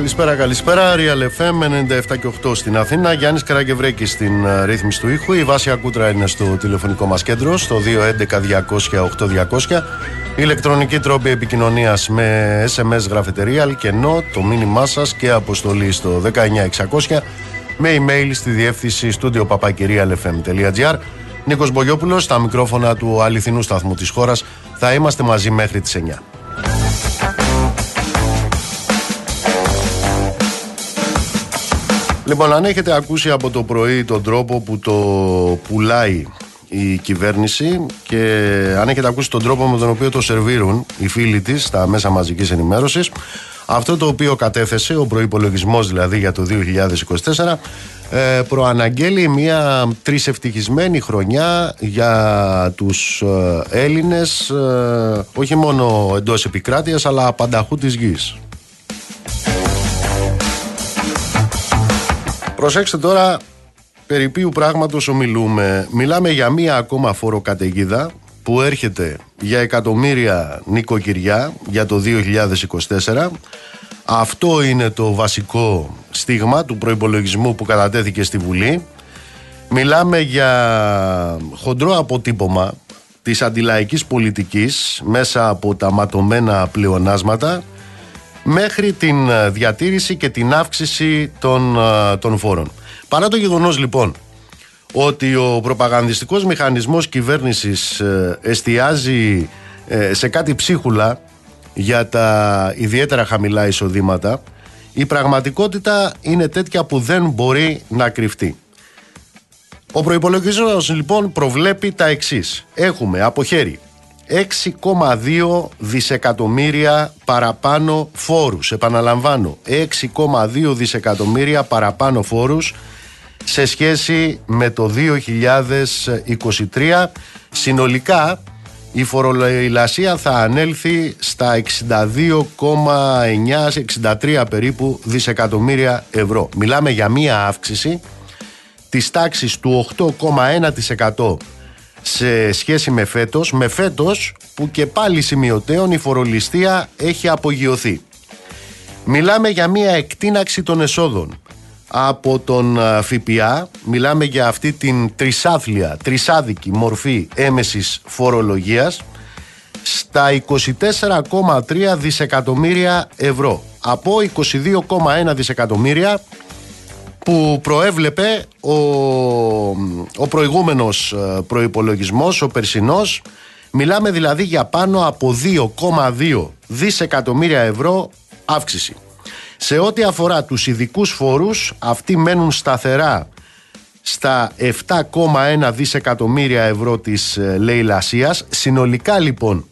Καλησπέρα, καλησπέρα. Real FM 97 και 8 στην Αθήνα. Γιάννης Καραγκευρέκη στην uh, ρύθμιση του ήχου. Η Βάσια Κούτρα είναι στο τηλεφωνικό μας κέντρο, στο 211-200-8200. Ηλεκτρονική τρόπη επικοινωνίας με SMS γραφετερία, αλκενό, το μήνυμά σας και αποστολή στο 19600 με email στη διεύθυνση studio papakirialfm.gr. Νίκος Μπογιόπουλος, στα μικρόφωνα του αληθινού σταθμού της χώρας. Θα είμαστε μαζί μέχρι τις 9. Λοιπόν, αν έχετε ακούσει από το πρωί τον τρόπο που το πουλάει η κυβέρνηση και αν έχετε ακούσει τον τρόπο με τον οποίο το σερβίρουν οι φίλοι της στα μέσα μαζικής ενημέρωσης αυτό το οποίο κατέθεσε, ο προϋπολογισμός δηλαδή για το 2024 ε, προαναγγέλει μια τρισευτυχισμένη χρονιά για τους ε, Έλληνες ε, όχι μόνο εντός επικράτειας αλλά πανταχού της γης. Προσέξτε τώρα περί ποιου πράγματος ομιλούμε. Μιλάμε για μία ακόμα φοροκαταιγίδα που έρχεται για εκατομμύρια νοικοκυριά για το 2024. Αυτό είναι το βασικό στίγμα του προϋπολογισμού που κατατέθηκε στη Βουλή. Μιλάμε για χοντρό αποτύπωμα της αντιλαϊκής πολιτικής μέσα από τα ματωμένα πλεονάσματα μέχρι την ε, διατήρηση και την αύξηση των, ε, των φόρων. Παρά το γεγονός λοιπόν ότι ο προπαγανδιστικός μηχανισμός κυβέρνησης ε, εστιάζει σε κάτι ψίχουλα για τα ιδιαίτερα χαμηλά εισοδήματα η πραγματικότητα είναι τέτοια που δεν μπορεί να κρυφτεί. Ο προϋπολογισμός λοιπόν προβλέπει τα εξής. Έχουμε από χέρι 6,2 δισεκατομμύρια παραπάνω φόρους. Επαναλαμβάνω, 6,2 δισεκατομμύρια παραπάνω φόρους σε σχέση με το 2023. Συνολικά η φορολαϊλασία θα ανέλθει στα 62,9-63 περίπου δισεκατομμύρια ευρώ. Μιλάμε για μία αύξηση της τάξης του 8,1% σε σχέση με φέτος, με φέτος που και πάλι σημειωτέων η φορολιστία έχει απογειωθεί. Μιλάμε για μια εκτίναξη των εσόδων από τον ΦΠΑ, μιλάμε για αυτή την τρισάθλια, τρισάδικη μορφή έμεσης φορολογίας στα 24,3 δισεκατομμύρια ευρώ από 22,1 δισεκατομμύρια που προέβλεπε ο, ο προηγούμενος ε, προϋπολογισμός, ο περσινός. Μιλάμε δηλαδή για πάνω από 2,2 δισεκατομμύρια ευρώ αύξηση. Σε ό,τι αφορά τους ειδικούς φόρους, αυτοί μένουν σταθερά στα 7,1 δισεκατομμύρια ευρώ της ε, λαιλασίας. Συνολικά λοιπόν,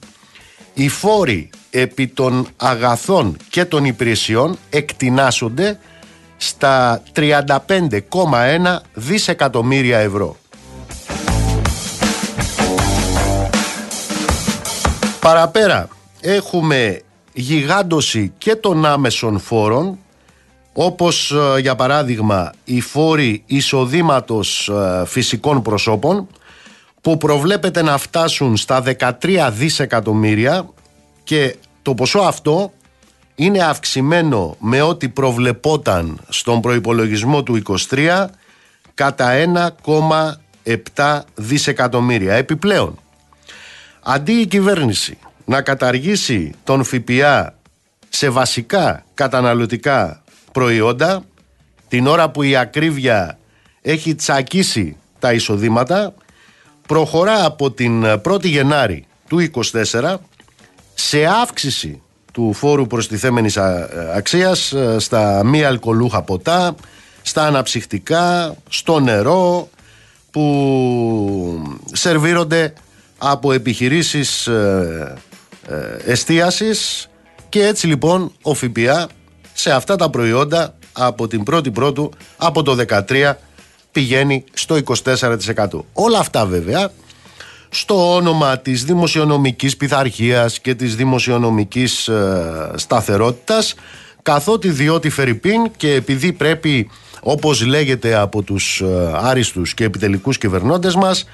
οι φόροι επί των αγαθών και των υπηρεσιών εκτινάσονται στα 35,1 δισεκατομμύρια ευρώ. Παραπέρα έχουμε γιγάντωση και των άμεσων φόρων όπως ε, για παράδειγμα οι φόροι εισοδήματος ε, φυσικών προσώπων που προβλέπεται να φτάσουν στα 13 δισεκατομμύρια και το ποσό αυτό είναι αυξημένο με ό,τι προβλεπόταν στον προϋπολογισμό του 23 κατά 1,7 δισεκατομμύρια. Επιπλέον, αντί η κυβέρνηση να καταργήσει τον ΦΠΑ σε βασικά καταναλωτικά προϊόντα, την ώρα που η ακρίβεια έχει τσακίσει τα εισοδήματα, προχωρά από την 1η Γενάρη του 24 σε αύξηση του φόρου προστιθέμενης αξίας ε, στα μη αλκοολούχα ποτά, στα αναψυχτικά, στο νερό που σερβίρονται από επιχειρήσεις ε, ε, εστίασης και έτσι λοιπόν ο ΦΠΑ σε αυτά τα προϊόντα από την πρώτη πρώτου από το 13 πηγαίνει στο 24%. Όλα αυτά βέβαια στο όνομα της δημοσιονομικής πειθαρχίας και της δημοσιονομικής ε, σταθερότητας καθότι διότι Φερρυπίν και επειδή πρέπει όπως λέγεται από τους ε, άριστους και επιτελικούς κυβερνώντες μας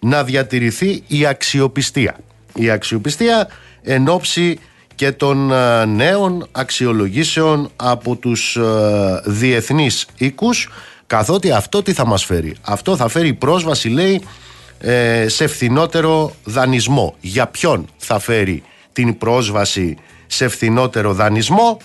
να διατηρηθεί η αξιοπιστία. Η αξιοπιστία εν ώψη και των ε, νέων αξιολογήσεων από τους ε, διεθνείς οίκους καθότι αυτό τι θα μας φέρει. Αυτό θα φέρει πρόσβαση λέει ε, σε φθηνότερο δανεισμό. Για ποιον θα φέρει την πρόσβαση σε φθηνότερο δανεισμό;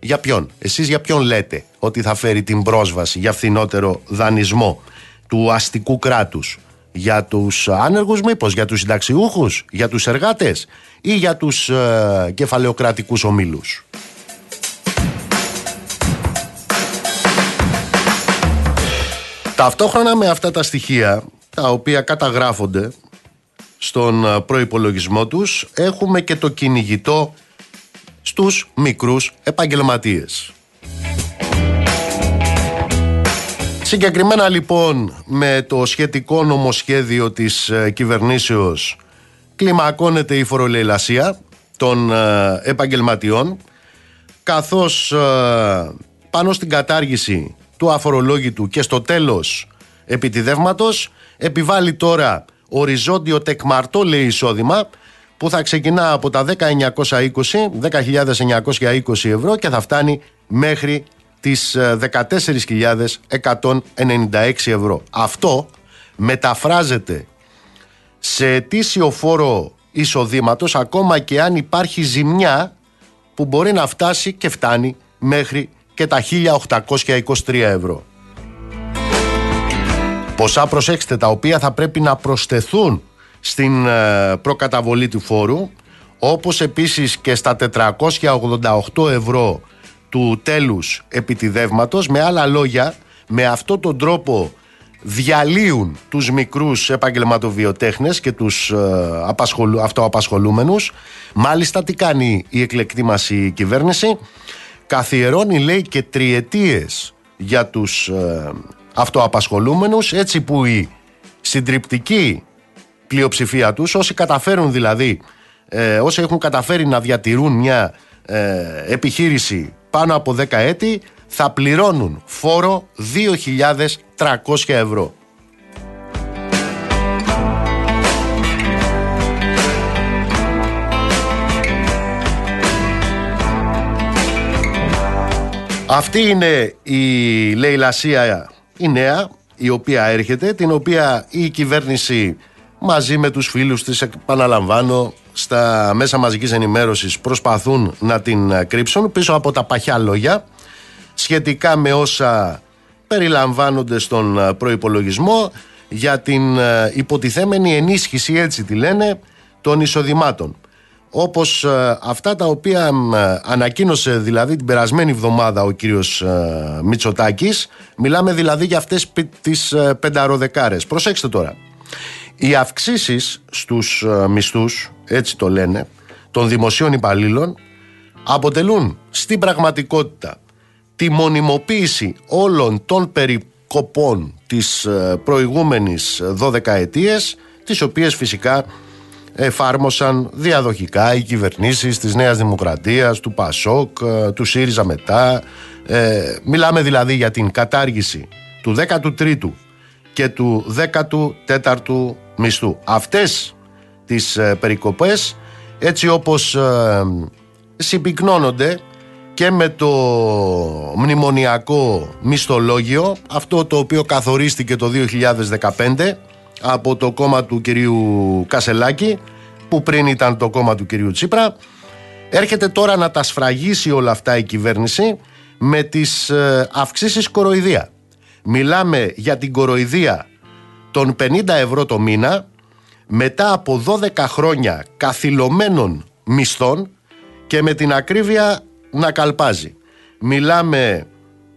Για ποιον, εσείς για ποιον λέτε ότι θα φέρει την πρόσβαση για φθηνότερο δανεισμό του αστικού κράτους; Για τους άνεργους μήπως, για τους συνταξιούχους, για τους εργάτες ή για τους ε, κεφαλαιοκρατικούς ομίλους; Ταυτόχρονα με αυτά τα στοιχεία τα οποία καταγράφονται στον ε, προϋπολογισμό τους έχουμε και το κυνηγητό στους μικρούς επαγγελματίες. Συγκεκριμένα λοιπόν με το σχετικό νομοσχέδιο της ε, κυβερνήσεως κλιμακώνεται η φορολεηλασία των ε, επαγγελματιών καθώς ε, πάνω στην κατάργηση του αφορολόγητου και στο τέλος επιτιδεύματος επιβάλλει τώρα οριζόντιο τεκμαρτό λέει εισόδημα που θα ξεκινά από τα 10.920, 10.920 ευρώ και θα φτάνει μέχρι τις 14.196 ε, ευρώ. Αυτό μεταφράζεται σε ετήσιο φόρο εισοδήματος ακόμα και αν υπάρχει ζημιά που μπορεί να φτάσει και φτάνει μέχρι και τα 1.823 ευρώ. Ποσά προσέξτε τα οποία θα πρέπει να προσθεθούν στην ε, προκαταβολή του φόρου όπως επίσης και στα 488 ευρώ του τέλους επιτιδεύματος. Με άλλα λόγια με αυτόν τον τρόπο διαλύουν τους μικρούς επαγγελματοβιοτέχνες και τους ε, απασχολου, αυτοαπασχολούμενους. Μάλιστα τι κάνει η εκλεκτή μας η κυβέρνηση; Καθιερώνει λέει και τριετίες για τους ε, αυτοαπασχολούμενους έτσι που η συντριπτική πλειοψηφία τους όσοι καταφέρουν δηλαδή ε, όσοι έχουν καταφέρει να διατηρούν μια ε, επιχείρηση πάνω από 10 έτη θα πληρώνουν φόρο 2.300 ευρώ. Αυτή είναι η λαιλασία η νέα η οποία έρχεται, την οποία η κυβέρνηση μαζί με τους φίλους της επαναλαμβάνω στα μέσα μαζικής ενημέρωσης προσπαθούν να την κρύψουν πίσω από τα παχιά λόγια σχετικά με όσα περιλαμβάνονται στον προϋπολογισμό για την ε, υποτιθέμενη ενίσχυση έτσι τη λένε των εισοδημάτων όπως ε, αυτά τα οποία ε, ανακοίνωσε δηλαδή την περασμένη εβδομάδα ο κύριος Μητσοτάκης μιλάμε δηλαδή για αυτές τις πενταροδεκάρες. Προσέξτε τώρα. Οι αυξήσεις στους ε, μισθούς, έτσι το λένε, των δημοσίων υπαλλήλων αποτελούν στην πραγματικότητα τη μονιμοποίηση όλων των περικοπών της ε, προηγούμενης 12 ετίες τις οποίες φυσικά εφάρμοσαν διαδοχικά οι κυβερνήσεις της Νέας Δημοκρατίας, του ΠΑΣΟΚ, ε, του ΣΥΡΙΖΑ μετά. μιλάμε δηλαδή για την κατάργηση του 13ου και του 14ου μισθού. Αυτές τις ε, περικοπές έτσι όπως ε, συμπυκνώνονται και με το μνημονιακό μισθολόγιο αυτό το οποίο καθορίστηκε το 2015 από το κόμμα του κυρίου Κασελάκη που πριν ήταν το κόμμα του κυρίου Τσίπρα έρχεται τώρα να τα σφραγίσει όλα αυτά η κυβέρνηση με τις ε, αυξήσεις κοροϊδία. Μιλάμε για την κοροϊδία των 50 ευρώ το μήνα μετά από 12 χρόνια καθυλωμένων μισθών και με την ακρίβεια να καλπάζει. Μιλάμε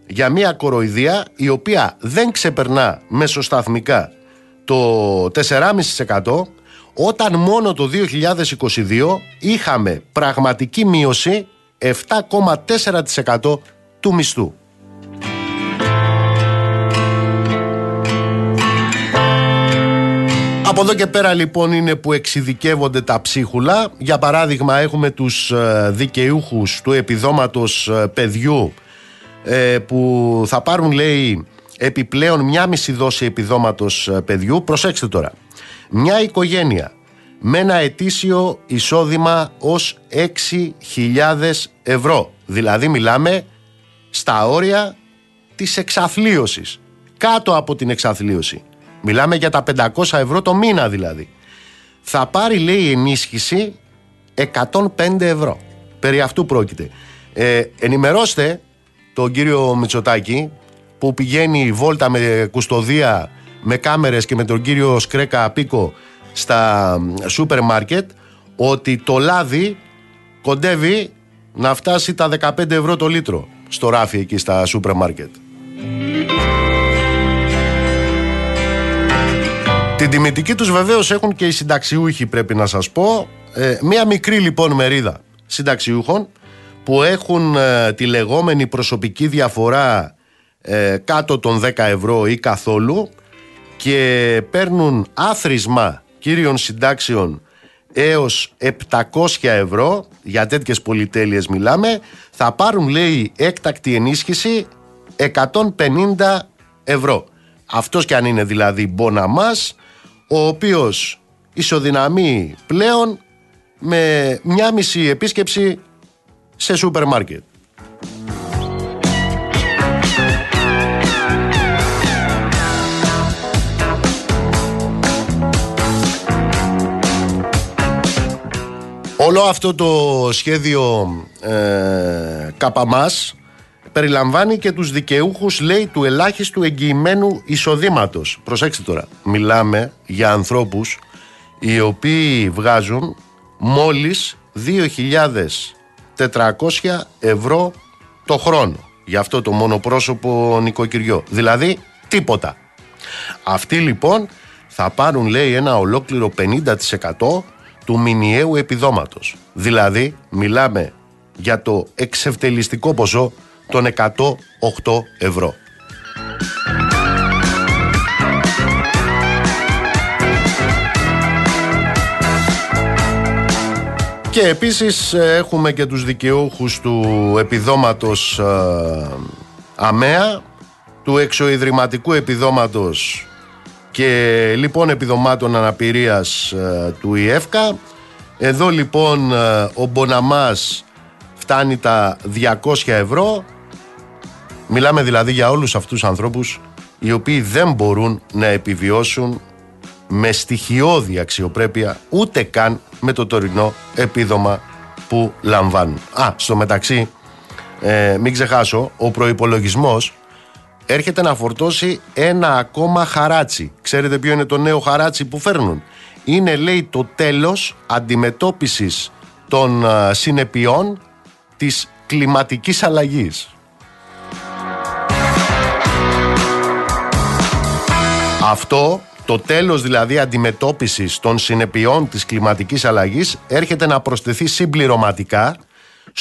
για μια κοροϊδία η οποία δεν ξεπερνά μεσοσταθμικά το 4,5% όταν μόνο το 2022 είχαμε πραγματική μείωση 7,4% του μισθού. Από εδώ και πέρα λοιπόν είναι που εξειδικεύονται τα ψίχουλα. Για παράδειγμα έχουμε τους ε, δικαιούχους του επιδόματος ε, παιδιού ε, που θα πάρουν λέει επιπλέον μια μισή δόση επιδόματος παιδιού. Προσέξτε τώρα. Μια οικογένεια με ένα ετήσιο εισόδημα ως 6.000 ευρώ. Δηλαδή μιλάμε στα όρια της εξαθλίωσης. Κάτω από την εξαθλίωση. Μιλάμε για τα 500 ευρώ το μήνα δηλαδή. Θα πάρει λέει ενίσχυση 105 ευρώ. Περί αυτού πρόκειται. Ε, ενημερώστε τον κύριο Μητσοτάκη που πηγαίνει βόλτα με κουστοδία, με κάμερες και με τον κύριο Σκρέκα Πίκο στα σούπερ μάρκετ ότι το λάδι κοντεύει να φτάσει τα 15 ευρώ το λίτρο στο ράφι εκεί στα σούπερ μάρκετ. Την τιμητική τους βεβαίως έχουν και οι συνταξιούχοι πρέπει να σας πω. Ε, μία μικρή λοιπόν μερίδα συνταξιούχων που έχουν ε, τη λεγόμενη προσωπική διαφορά ε, κάτω των 10 ευρώ ή καθόλου και παίρνουν άθροισμα κύριων συντάξεων έως 700 ευρώ. Για τέτοιες πολυτέλειες μιλάμε. Θα πάρουν λέει έκτακτη ενίσχυση 150 ευρώ. Αυτός και αν είναι δηλαδή μπόνα μας ο οποίος ισοδυναμεί πλέον με μια μισή επίσκεψη σε σούπερ μάρκετ. Όλο αυτό το σχέδιο ε, ΚΑΠΑΜΑΣ περιλαμβάνει και τους δικαιούχους λέει του ελάχιστου εγγυημένου εισοδήματος. Προσέξτε τώρα, μιλάμε για ανθρώπους οι οποίοι βγάζουν μόλις 2.400 ευρώ το χρόνο για αυτό το μονοπρόσωπο νοικοκυριό. Δηλαδή τίποτα. Αυτοί λοιπόν θα πάρουν λέει ένα ολόκληρο 50% του μηνιαίου επιδόματος. Δηλαδή μιλάμε για το εξευτελιστικό ποσό των 108 ευρώ. Και επίσης ε, έχουμε και τους δικαιούχους του επιδόματος ε, ΑΜΕΑ, του εξοειδρυματικού επιδόματος και λοιπόν επιδομάτων αναπηρίας ε, του ΙΕΦΚΑ. Εδώ λοιπόν ο Μποναμάς φτάνει τα 200 ευρώ. Μιλάμε δηλαδή για όλους αυτούς τους ανθρώπους οι οποίοι δεν μπορούν να επιβιώσουν με στοιχειώδη αξιοπρέπεια ούτε καν με το τωρινό επίδομα που λαμβάνουν. Α, στο μεταξύ, ε, μην ξεχάσω, ο προϋπολογισμός έρχεται να φορτώσει ένα ακόμα χαράτσι. Ξέρετε ποιο είναι το νέο χαράτσι που φέρνουν; Είναι λέει το τέλος αντιμετώπισης των α, συνεπειών της κλιματικής αλλαγής. Αυτό το τέλος δηλαδή αντιμετώπισης των συνεπειών της κλιματικής αλλαγής έρχεται να προσθεθεί συμπληρωματικά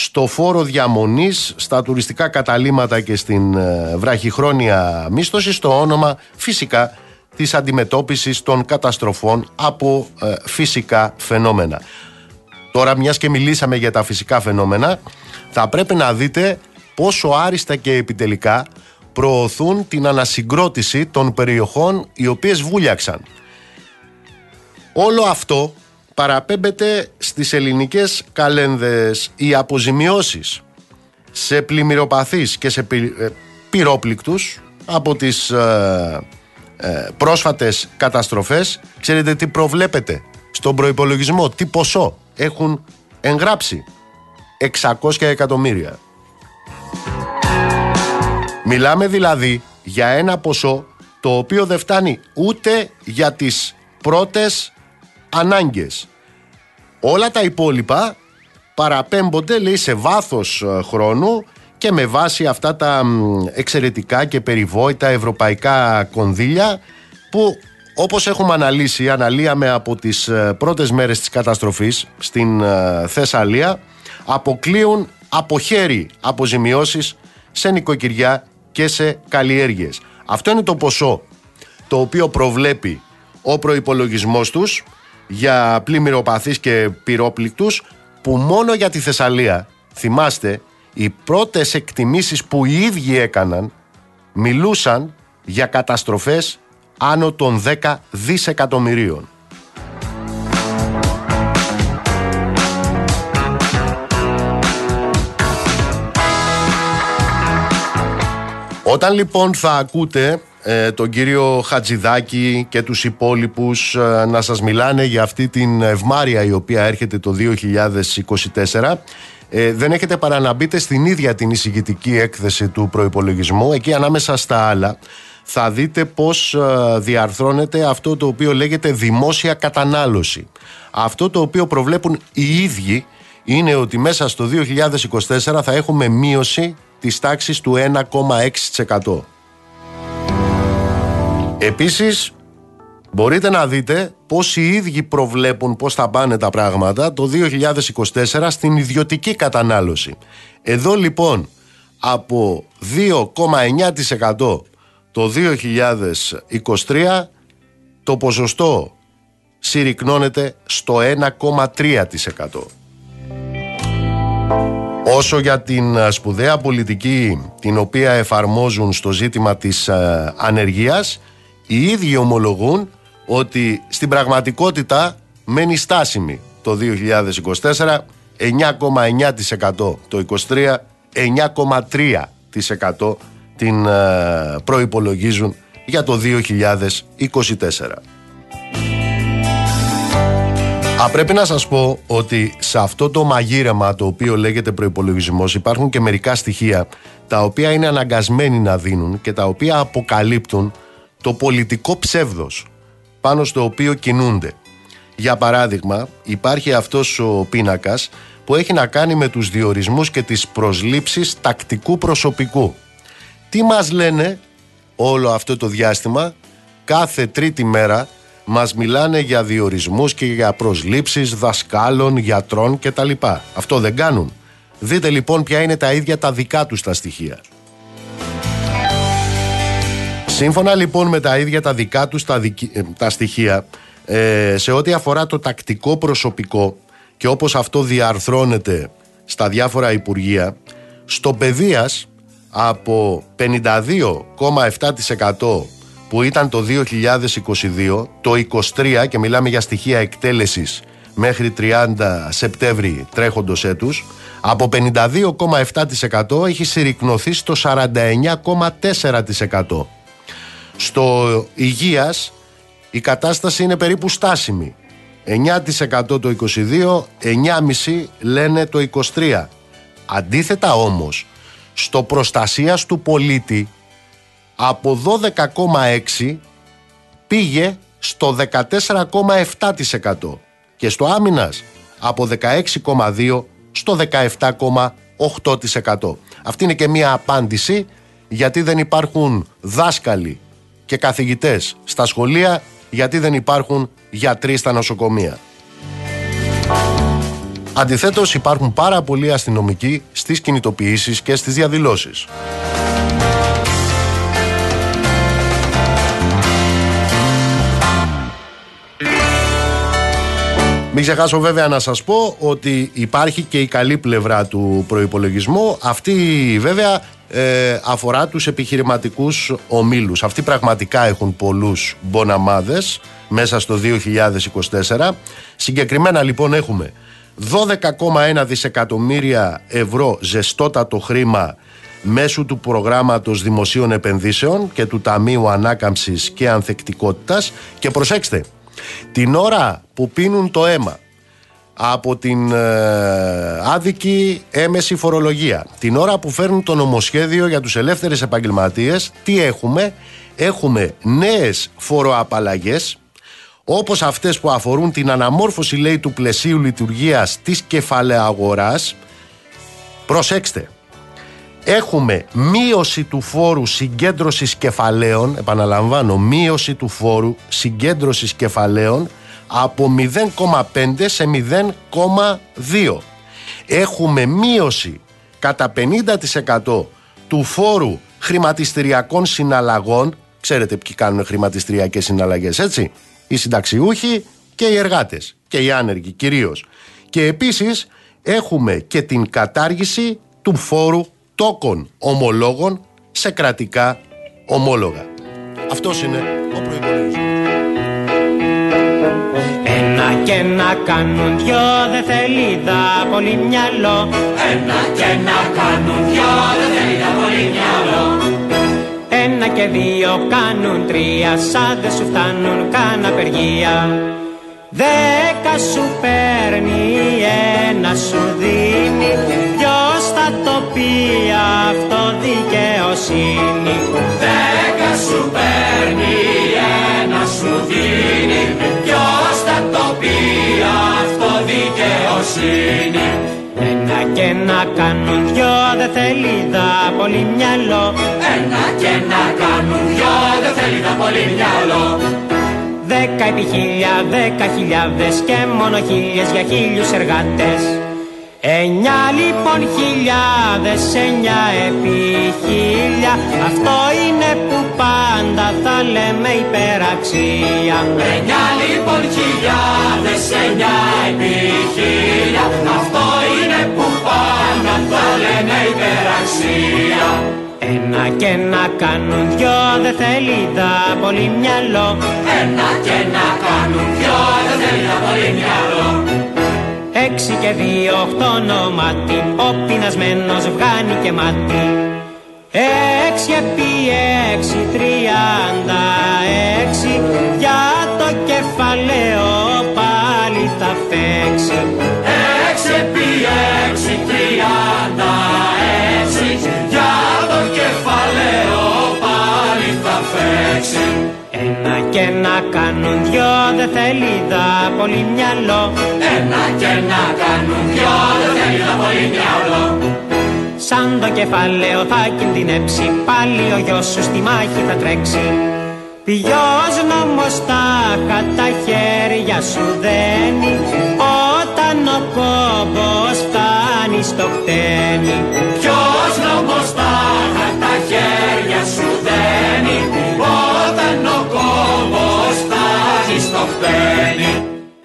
στο φόρο διαμονής, στα τουριστικά καταλήματα και στην ε, βραχυχρόνια μίσθωση στο όνομα φυσικά της αντιμετώπισης των καταστροφών από ε, φυσικά φαινόμενα. Τώρα μιας και μιλήσαμε για τα φυσικά φαινόμενα θα πρέπει να δείτε πόσο άριστα και επιτελικά προωθούν την ανασυγκρότηση των περιοχών οι οποίες βούλιαξαν. Όλο αυτό παραπέμπεται στις ελληνικές καλένδες. Οι αποζημιώσεις σε πλημμυροπαθείς και σε ε, πυρόπληκτους από τις ε, ε, πρόσφατες καταστροφές ξέρετε τι προβλέπετε στον προϋπολογισμό τι ποσό έχουν εγγράψει. 600 εκατομμύρια. Μιλάμε δηλαδή για ένα ποσό το οποίο δεν φτάνει ούτε για τις πρώτες ανάγκες. Όλα τα υπόλοιπα παραπέμπονται λέει σε βάθος ε, χρόνου και με βάση αυτά τα εξαιρετικά και περιβόητα ευρωπαϊκά κονδύλια που όπως έχουμε αναλύσει, αναλύαμε από τις ε, πρώτες μέρες της καταστροφής στην ε, Θεσσαλία αποκλείουν από χέρι αποζημιώσεις σε νοικοκυριά και σε καλλιέργειες. Αυτό είναι το ποσό το οποίο προβλέπει ο προϋπολογισμός τους για πλημμυροπαθείς και πυρόπληκτους που μόνο για τη Θεσσαλία, θυμάστε, οι πρώτες εκτιμήσεις που οι ίδιοι έκαναν μιλούσαν για καταστροφές άνω των 10 δισεκατομμυρίων. Όταν λοιπόν θα ακούτε τον κύριο Χατζηδάκη και τους υπόλοιπους ε, να σας μιλάνε για αυτή την ευμάρεια η οποία έρχεται το 2024 ε, δεν έχετε παρά να μπείτε στην ίδια την εισηγητική έκθεση του προϋπολογισμού. Εκεί ανάμεσα στα άλλα θα δείτε πώς διαρθρώνεται αυτό το οποίο λέγεται δημόσια κατανάλωση. Αυτό το οποίο προβλέπουν οι ίδιοι είναι ότι μέσα στο 2024 θα έχουμε μείωση της τάξης του 1,6%. Επίσης, μπορείτε να δείτε πώς οι ίδιοι προβλέπουν πώς θα πάνε τα πράγματα το 2024 στην ιδιωτική κατανάλωση. Εδώ λοιπόν από 2,9% το 2023 το ποσοστό συρρυκνώνεται στο 1,3%. Όσο για την ε, σπουδαία πολιτική την οποία εφαρμόζουν στο ζήτημα της ε, ανεργίας, οι ίδιοι ομολογούν ότι στην πραγματικότητα μένει στάσιμη το 2024, 9,9% το 23, 9,3% την ε, προϋπολογίζουν για το 2024. Α, πρέπει να σας πω ότι σε αυτό το μαγείρεμα το οποίο λέγεται προϋπολογισμός υπάρχουν και μερικά στοιχεία τα οποία είναι αναγκασμένοι να δίνουν και τα οποία αποκαλύπτουν το πολιτικό ψεύδος πάνω στο οποίο κινούνται. Για παράδειγμα υπάρχει αυτός ο πίνακας που έχει να κάνει με τους διορισμούς και τις προσλήψεις τακτικού προσωπικού. Τι μας λένε όλο αυτό το διάστημα; Κάθε τρίτη μέρα μας μιλάνε για διορισμούς και για προσλήψεις δασκάλων, γιατρών κτλ. Αυτό δεν κάνουν. Δείτε λοιπόν ποια είναι τα ίδια τα δικά τους τα στοιχεία. Σύμφωνα λοιπόν με τα ίδια τα δικά τους τα, ε, τα στοιχεία, ε, σε ό,τι αφορά το τακτικό προσωπικό και όπως αυτό διαρθρώνεται στα διάφορα υπουργεία, στο παιδείας από 52,7% που ήταν το 2022, το 23 και μιλάμε για στοιχεία εκτέλεσης μέχρι 30 Σεπτέμβρη τρέχοντος έτους, από 52,7% έχει συρρυκνωθεί στο 49,4%. Στο υγείας η κατάσταση είναι περίπου στάσιμη. 9% το 22, 9,5% λένε το 23. Αντίθετα όμως, στο προστασίας του πολίτη από 12,6 πήγε στο 14,7% και στο άμυνας από 16,2 στο 17,8%. Αυτή είναι και μία απάντηση γιατί δεν υπάρχουν δάσκαλοι και καθηγητές στα σχολεία, γιατί δεν υπάρχουν γιατροί στα νοσοκομεία. Αντιθέτως υπάρχουν πάρα πολλοί αστυνομικοί στις κινητοποιήσεις και στις διαδηλώσεις. Μην ξεχάσω βέβαια να σας πω ότι υπάρχει και η καλή πλευρά του προϋπολογισμού. Αυτή βέβαια ε, αφορά τους επιχειρηματικούς ομίλους. Αυτοί πραγματικά έχουν πολλούς μποναμάδες μέσα στο 2024. Συγκεκριμένα λοιπόν έχουμε 12,1 δισεκατομμύρια ευρώ ζεστότατο χρήμα μέσω του προγράμματος δημοσίων επενδύσεων και του Ταμείου Ανάκαμψης και Ανθεκτικότητας και προσέξτε την ώρα που πίνουν το αίμα από την ε, άδικη έμεση φορολογία, την ώρα που φέρνουν το νομοσχέδιο για τους ελεύθερες επαγγελματίες, τι έχουμε, έχουμε νέες φοροαπαλλαγές, όπως αυτές που αφορούν την αναμόρφωση, λέει, του πλαισίου λειτουργίας της κεφαλαίου αγοράς. Προσέξτε, έχουμε μείωση του φόρου συγκέντρωσης κεφαλαίων, επαναλαμβάνω, μείωση του φόρου συγκέντρωσης κεφαλαίων από 0,5 σε 0,2. Έχουμε μείωση κατά 50% του φόρου χρηματιστηριακών συναλλαγών, ξέρετε ποιοι κάνουν χρηματιστηριακές συναλλαγές έτσι, οι συνταξιούχοι και οι εργάτες και οι άνεργοι κυρίως. Και επίσης έχουμε και την κατάργηση του φόρου τόκων ομολόγων σε κρατικά ομόλογα. Αυτός είναι ο προϋπολογισμός. Ένα και να κάνουν δυο δεν θέλει δα πολύ μυαλό. Ένα και να κάνουν δυο δεν θέλει δα πολύ μυαλό. Δύο κάνουν τρία Σαν δεν σου φτάνουν καν απεργία. Δέκα σου παίρνει, ένα σου δίνει Ποιος θα το πει αυτό δικαιοσύνη. Δέκα σου παίρνει, δικαιοσύνη Ένα και να κάνουν δυο δεν θέλει δα πολύ μυαλό. Ένα και να κάνουν δυο δεν θέλει δα πολύ μυαλό. Δέκα επί χίλια, δέκα χιλιάδες και μόνο χίλιες για χίλιους εργάτες. Εννιά λοιπόν χιλιάδες, εννιά επί χίλια, αυτό είναι που πάντα θα λέμε υπεραξία. Εννιά λοιπόν χιλιάδες, εννιά επί χίλια, αυτό είναι που πάντα θα λέμε υπεραξία. Ένα και να κάνουν δυο δεν θέλει δα πολύ μυαλό Ένα και να κάνουν δυο δεν θέλει δα πολύ μυαλό Έξι και δύο οχτώ ονόματι. Ο πεινασμένος βγάνει και μάτι. Έξι επί έξι τριάντα έξι. Για το κεφαλαίο πάλι θα φέξει Έξι επί έξι τριάντα έξι. Για το κεφαλαίο πάλι θα φέξει Ένα και να κάνουν δυο δεν θέλει δα πολύ μυαλό. Ένα και να κάνουν δυο δεν θέλει δα πολύ μυαλό. Σαν το κεφαλαίο θα κινδυνέψει Πάλι ο γιος σου στη μάχη θα τρέξει. Ποιος νόμος τάχα τα χέρια σου δένει Όταν ο κόμπος φτάνει στο χτένι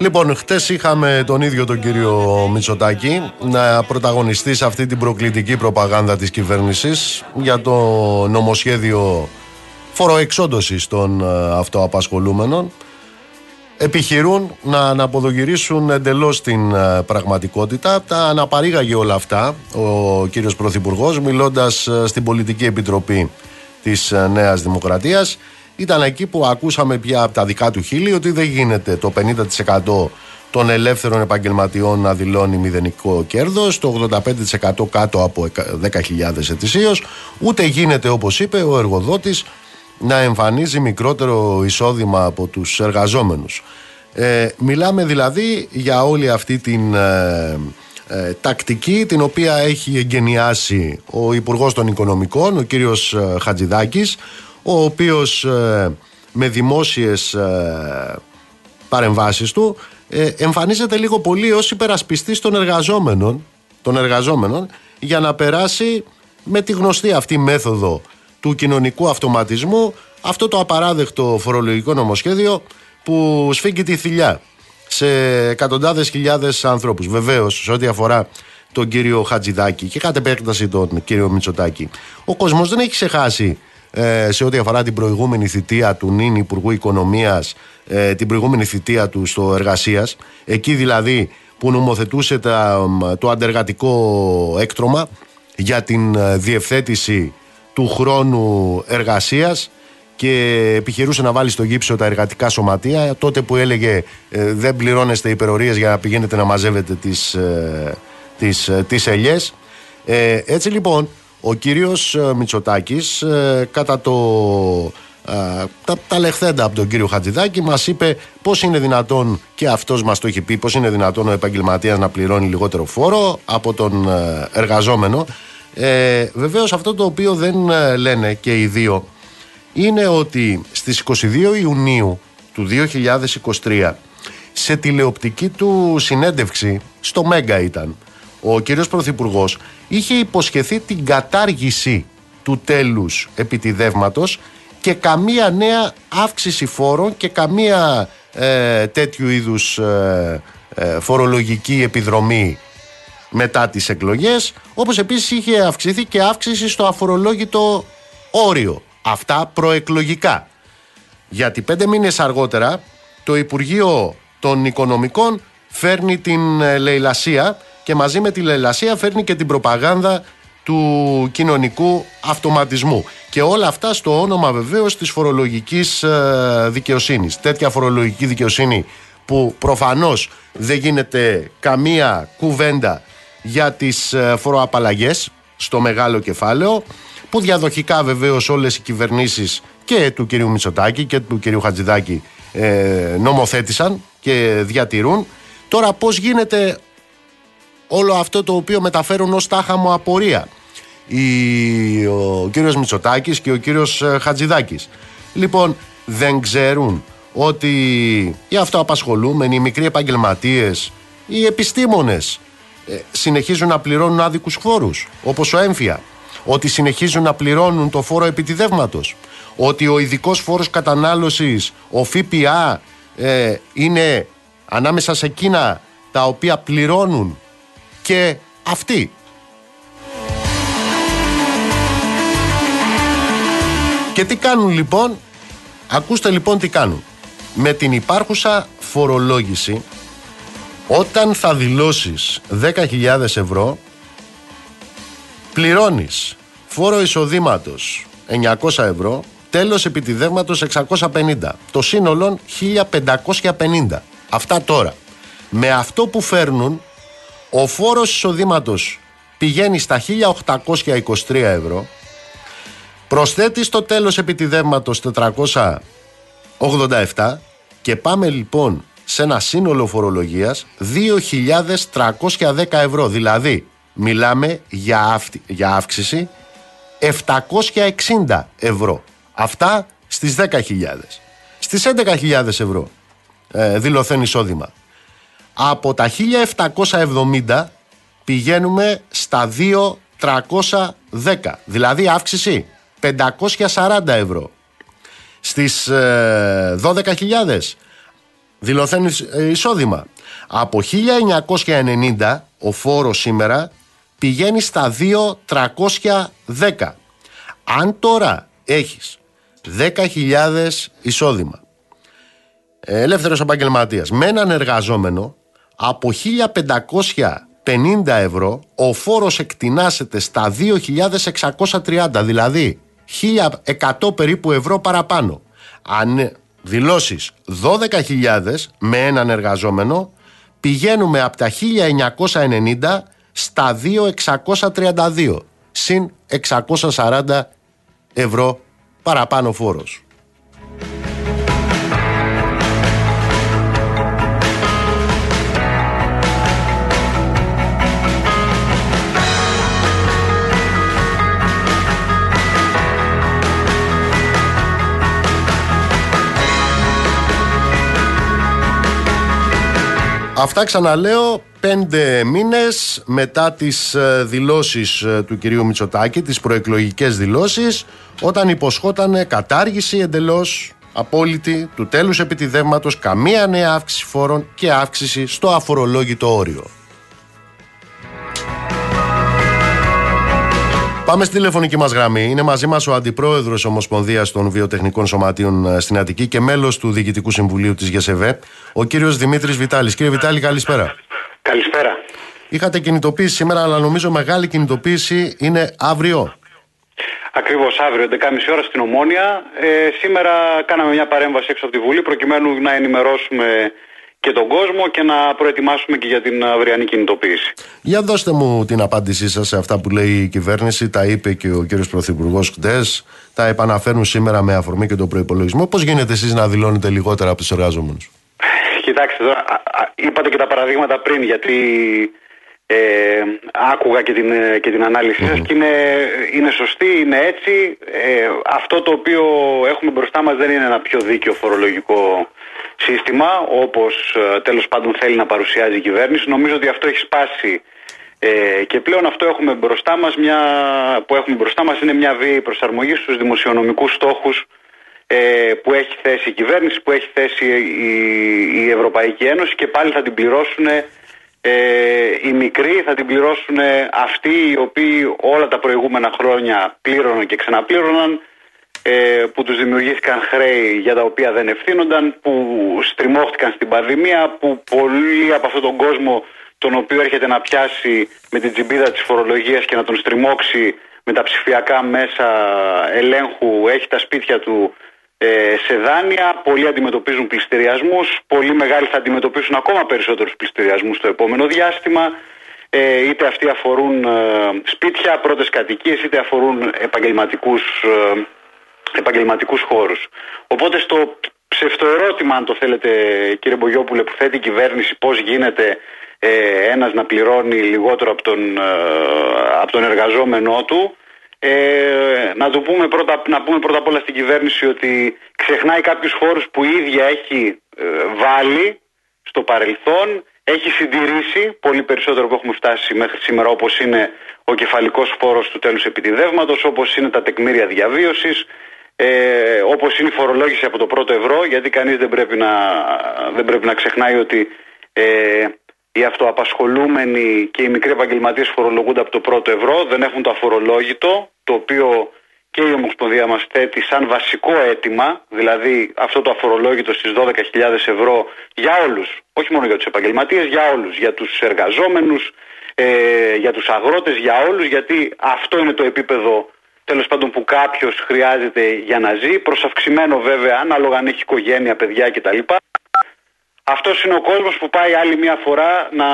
Λοιπόν, χτες είχαμε τον ίδιο τον κύριο Μητσοτάκη να πρωταγωνιστεί σε αυτή την προκλητική προπαγάνδα της κυβέρνησης για το νομοσχέδιο φοροεξόντωσης των ε, αυτοαπασχολούμενων. Επιχειρούν να αναποδογυρίσουν εντελώς την ε, πραγματικότητα. Τα αναπαρήγαγε όλα αυτά ο κύριος Πρωθυπουργός μιλώντας ε, στην Πολιτική Επιτροπή της Νέας Δημοκρατίας ήταν εκεί που ακούσαμε πια από τα δικά του χείλη ότι δεν γίνεται το 50% των ελεύθερων επαγγελματιών να δηλώνει μηδενικό κέρδος, το 85% κάτω από 10.000 ετησίως, ούτε γίνεται όπως είπε ο εργοδότης να εμφανίζει μικρότερο εισόδημα από τους εργαζόμενους. Ε, μιλάμε δηλαδή για όλη αυτή την ε, ε, τακτική την οποία έχει εγκαινιάσει ο Υπουργός των Οικονομικών, ο κύριος Χατζηδάκης, ο οποίος ε, με δημόσιες ε, παρεμβάσεις του ε, εμφανίζεται λίγο πολύ ως υπερασπιστής των εργαζόμενων, των εργαζόμενων για να περάσει με τη γνωστή αυτή μέθοδο του κοινωνικού αυτοματισμού αυτό το απαράδεκτο φορολογικό νομοσχέδιο που σφίγγει τη θηλιά σε εκατοντάδες χιλιάδες ανθρώπους. Βεβαίως, σε ό,τι αφορά τον κύριο Χατζηδάκη και κατ' επέκταση τον κύριο Μητσοτάκη, ο κόσμος δεν έχει ξεχάσει ε, σε ό,τι αφορά την προηγούμενη θητεία του νυν Υπουργού Οικονομίας, ε, την προηγούμενη θητεία του στο Εργασίας, εκεί δηλαδή που νομοθετούσε το αντεργατικό έκτρωμα για την ε, διευθέτηση του χρόνου εργασίας και επιχειρούσε να βάλει στο γύψο τα εργατικά σωματεία τότε που έλεγε δεν πληρώνεστε υπερορίες για να πηγαίνετε να μαζεύετε τις, τις, τις ελιές. έτσι λοιπόν ο κύριος ε, Μητσοτάκης ε, κατά το, ε, τα, τα λεχθέντα από τον κύριο Χατζηδάκη μας είπε πώς είναι δυνατόν και αυτός μας το έχει πει πώς είναι δυνατόν ο επαγγελματίας να πληρώνει λιγότερο φόρο από τον εργαζόμενο. Ε, βεβαίως αυτό το οποίο δεν λένε και οι δύο είναι ότι στις 22 Ιουνίου του 2023 σε τηλεοπτική του συνέντευξη στο Μέγκα ήταν ο κύριος Πρωθυπουργός είχε υποσχεθεί την κατάργηση του τέλους επιτιδεύματος και καμία νέα αύξηση φόρων και καμία ε, τέτοιου είδους ε, ε, φορολογική επιδρομή μετά τις εκλογές όπως επίσης είχε αυξηθεί και αύξηση στο αφορολόγητο όριο. Αυτά προεκλογικά. Γιατί πέντε μήνες αργότερα το Υπουργείο των Οικονομικών φέρνει την λαιλασία και μαζί με τη λαιλασία φέρνει και την προπαγάνδα του κοινωνικού αυτοματισμού. Και όλα αυτά στο όνομα βεβαίως της φορολογικής ε, δικαιοσύνης. Τέτοια φορολογική δικαιοσύνη που προφανώς δεν γίνεται καμία κουβέντα για τις ε, φοροαπαλλαγές στο μεγάλο κεφάλαιο που διαδοχικά βεβαίως όλες οι κυβερνήσεις και του κυρίου Μητσοτάκη και του κυρίου Χατζηδάκη ε, νομοθέτησαν και διατηρούν. Τώρα πώς γίνεται όλο αυτό το οποίο μεταφέρουν ως τάχα μου απορία η, ο κύριος Μητσοτάκης και ο κύριος ε, Χατζηδάκης. Λοιπόν, δεν ξέρουν ότι οι αυτοαπασχολούμενοι, οι μικροί επαγγελματίες, οι επιστήμονες ε, συνεχίζουν να πληρώνουν άδικους φόρους, όπως ο έμφυα. Ότι συνεχίζουν να πληρώνουν το φόρο επιτιδεύματος. Ότι ο ειδικός φόρος κατανάλωσης, ο ΦΠΑ, ε, είναι ανάμεσα σε εκείνα τα οποία πληρώνουν και αυτοί. Και τι κάνουν λοιπόν, ακούστε λοιπόν τι κάνουν. Με την υπάρχουσα φορολόγηση όταν θα δηλώσεις 10.000 ευρώ πληρώνεις φόρο εισοδήματος 900 ευρώ τέλος επιτιδεύματος 650 το σύνολο 1550 αυτά τώρα. Με αυτό που φέρνουν ο φόρος εισοδήματος πηγαίνει στα 1823 ευρώ προσθέτει το τέλος επιτιδεύματος 400 87 και πάμε λοιπόν σε ένα σύνολο φορολογίας 2.310 ευρώ. Δηλαδή μιλάμε για, για αύξηση 760 ευρώ. Αυτά στις 10.000. Στις 11.000 ευρώ ε, δηλωθέν εισόδημα. Από τα 1.770 πηγαίνουμε στα 2.310. Δηλαδή αύξηση 540 ευρώ στις 12.000 ε, δηλωθέν ε, εισόδημα. Από 1990 ο φόρος σήμερα πηγαίνει στα 2.310. Αν τώρα έχεις 10.000 εισόδημα ελεύθερος επαγγελματίας με έναν εργαζόμενο από 1.550 ευρώ ο φόρος εκτινάσεται στα 2.630 δηλαδή 1.100 περίπου ευρώ παραπάνω. Αν δηλώσεις 12.000 με έναν εργαζόμενο, πηγαίνουμε από τα 1.990 στα 2.632 συν 640 ευρώ παραπάνω φόρος. Αυτά ξαναλέω πέντε μήνες μετά τις ε, δηλώσεις ε, του κυρίου Μητσοτάκη, τις προεκλογικές δηλώσεις, όταν υποσχόταν κατάργηση εντελώς απόλυτη του τέλους επιτιδεύματος, καμία νέα αύξηση φόρων και αύξηση στο αφορολόγητο όριο. Πάμε στη τηλεφωνική μας γραμμή. Είναι μαζί μας ο Αντιπρόεδρος Ομοσπονδίας των Βιοτεχνικών Σωματείων ε, στην Αττική και μέλος του Διοικητικού Συμβουλίου της ΓΕΣΕΒΕ, ο κύριος Δημήτρης Βιτάλης. Κύριε Βιτάλη, καλησπέρα. Καλησπέρα. Είχατε κινητοποίηση σήμερα, αλλά νομίζω μεγάλη κινητοποίηση είναι αύριο. Ακριβώς αύριο, 11.30 ώρα στην Ομόνια. Ε, σήμερα κάναμε μια παρέμβαση έξω από τη Βουλή προκειμένου να ενημερώσουμε και τον κόσμο και να προετοιμάσουμε και για την αυριανή κινητοποίηση. Για δώστε μου την απάντησή σας σε αυτά που λέει η κυβέρνηση, τα είπε και ο κύριος Πρωθυπουργός χτες, τα επαναφέρουν σήμερα με αφορμή και τον προπολογισμό. Πώς γίνεται εσείς να δηλώνετε λιγότερα από τους εργάζομενους. Κοιτάξτε τώρα, είπατε και τα παραδείγματα πριν γιατί ε, άκουγα και την, και την ανάλυση σας και είναι, είναι σωστή, είναι έτσι. Ε, αυτό το οποίο έχουμε μπροστά μας δεν είναι ένα πιο δίκαιο φορολογικό σύστημα όπως ε, τέλος πάντων θέλει να παρουσιάζει η κυβέρνηση. Νομίζω ότι αυτό έχει σπάσει ε, και πλέον αυτό έχουμε μπροστά μας μια, που έχουμε μπροστά μας είναι μια βίαιη προσαρμογής στους δημοσιονομικούς στόχους ε, που έχει θέσει η κυβέρνηση, που έχει θέσει η, η Ευρωπαϊκή Ένωση και πάλι θα την πληρώσουν ε, οι μικροί, θα την πληρώσουν αυτοί οι οποίοι όλα τα προηγούμενα χρόνια πλήρωναν και ξαναπλήρωναν ε, που τους δημιουργήθηκαν χρέη για τα οποία δεν ευθύνονταν, που στριμώχτηκαν στην πανδημία, που πολλοί από αυτόν τον κόσμο τον οποίο έρχεται να πιάσει με την τσιμπίδα της φορολογίας και να τον στριμώξει με τα ψηφιακά μέσα ελέγχου έχει τα σπίτια του ε, σε δάνεια, πολλοί αντιμετωπίζουν πληστηριασμούς, πολλοί μεγάλοι θα αντιμετωπίσουν ακόμα περισσότερους πληστηριασμούς στο επόμενο διάστημα, ε, είτε αυτοί αφορούν ε, σπίτια, πρώτες κατοικίες, είτε αφορούν επαγγελματικούς, ε, επαγγελματικούς χώρους. Οπότε στο ψευτοερώτημα, αν το θέλετε κύριε Μπογιόπουλε, που θέτει η κυβέρνηση πώς γίνεται ε, ένας να πληρώνει λιγότερο από τον, ε, από τον εργαζόμενό του, ε, να, το πούμε πρώτα, να πούμε πρώτα απ' όλα στην κυβέρνηση ότι ξεχνάει κάποιους χώρους που η ίδια έχει ε, βάλει στο παρελθόν, έχει συντηρήσει πολύ περισσότερο που έχουμε φτάσει μέχρι σήμερα όπως είναι ο κεφαλικός φόρος του τέλους επιτιδεύματος, όπως είναι τα τεκμήρια διαβίωσης, ε, όπως είναι η φορολόγηση από το πρώτο ευρώ, γιατί κανείς δεν πρέπει να, δεν πρέπει να ξεχνάει ότι ε, οι αυτοαπασχολούμενοι και οι μικροί επαγγελματίες φορολογούνται από το πρώτο ευρώ, δεν έχουν το αφορολόγητο, το οποίο και η Ομοσπονδία μας θέτει σαν βασικό αίτημα, δηλαδή αυτό το αφορολόγητο στις 12.000 ευρώ για όλους, όχι μόνο για τους επαγγελματίες, για όλους, για τους εργαζόμενους, ε, για τους αγρότες, για όλους, γιατί αυτό είναι το επίπεδο τέλος πάντων που κάποιος χρειάζεται για να ζει, προς αυξημένο βέβαια, ανάλογα αν έχει οικογένεια, παιδιά κτλ. Αυτός είναι ο κόσμος που πάει άλλη μια φορά να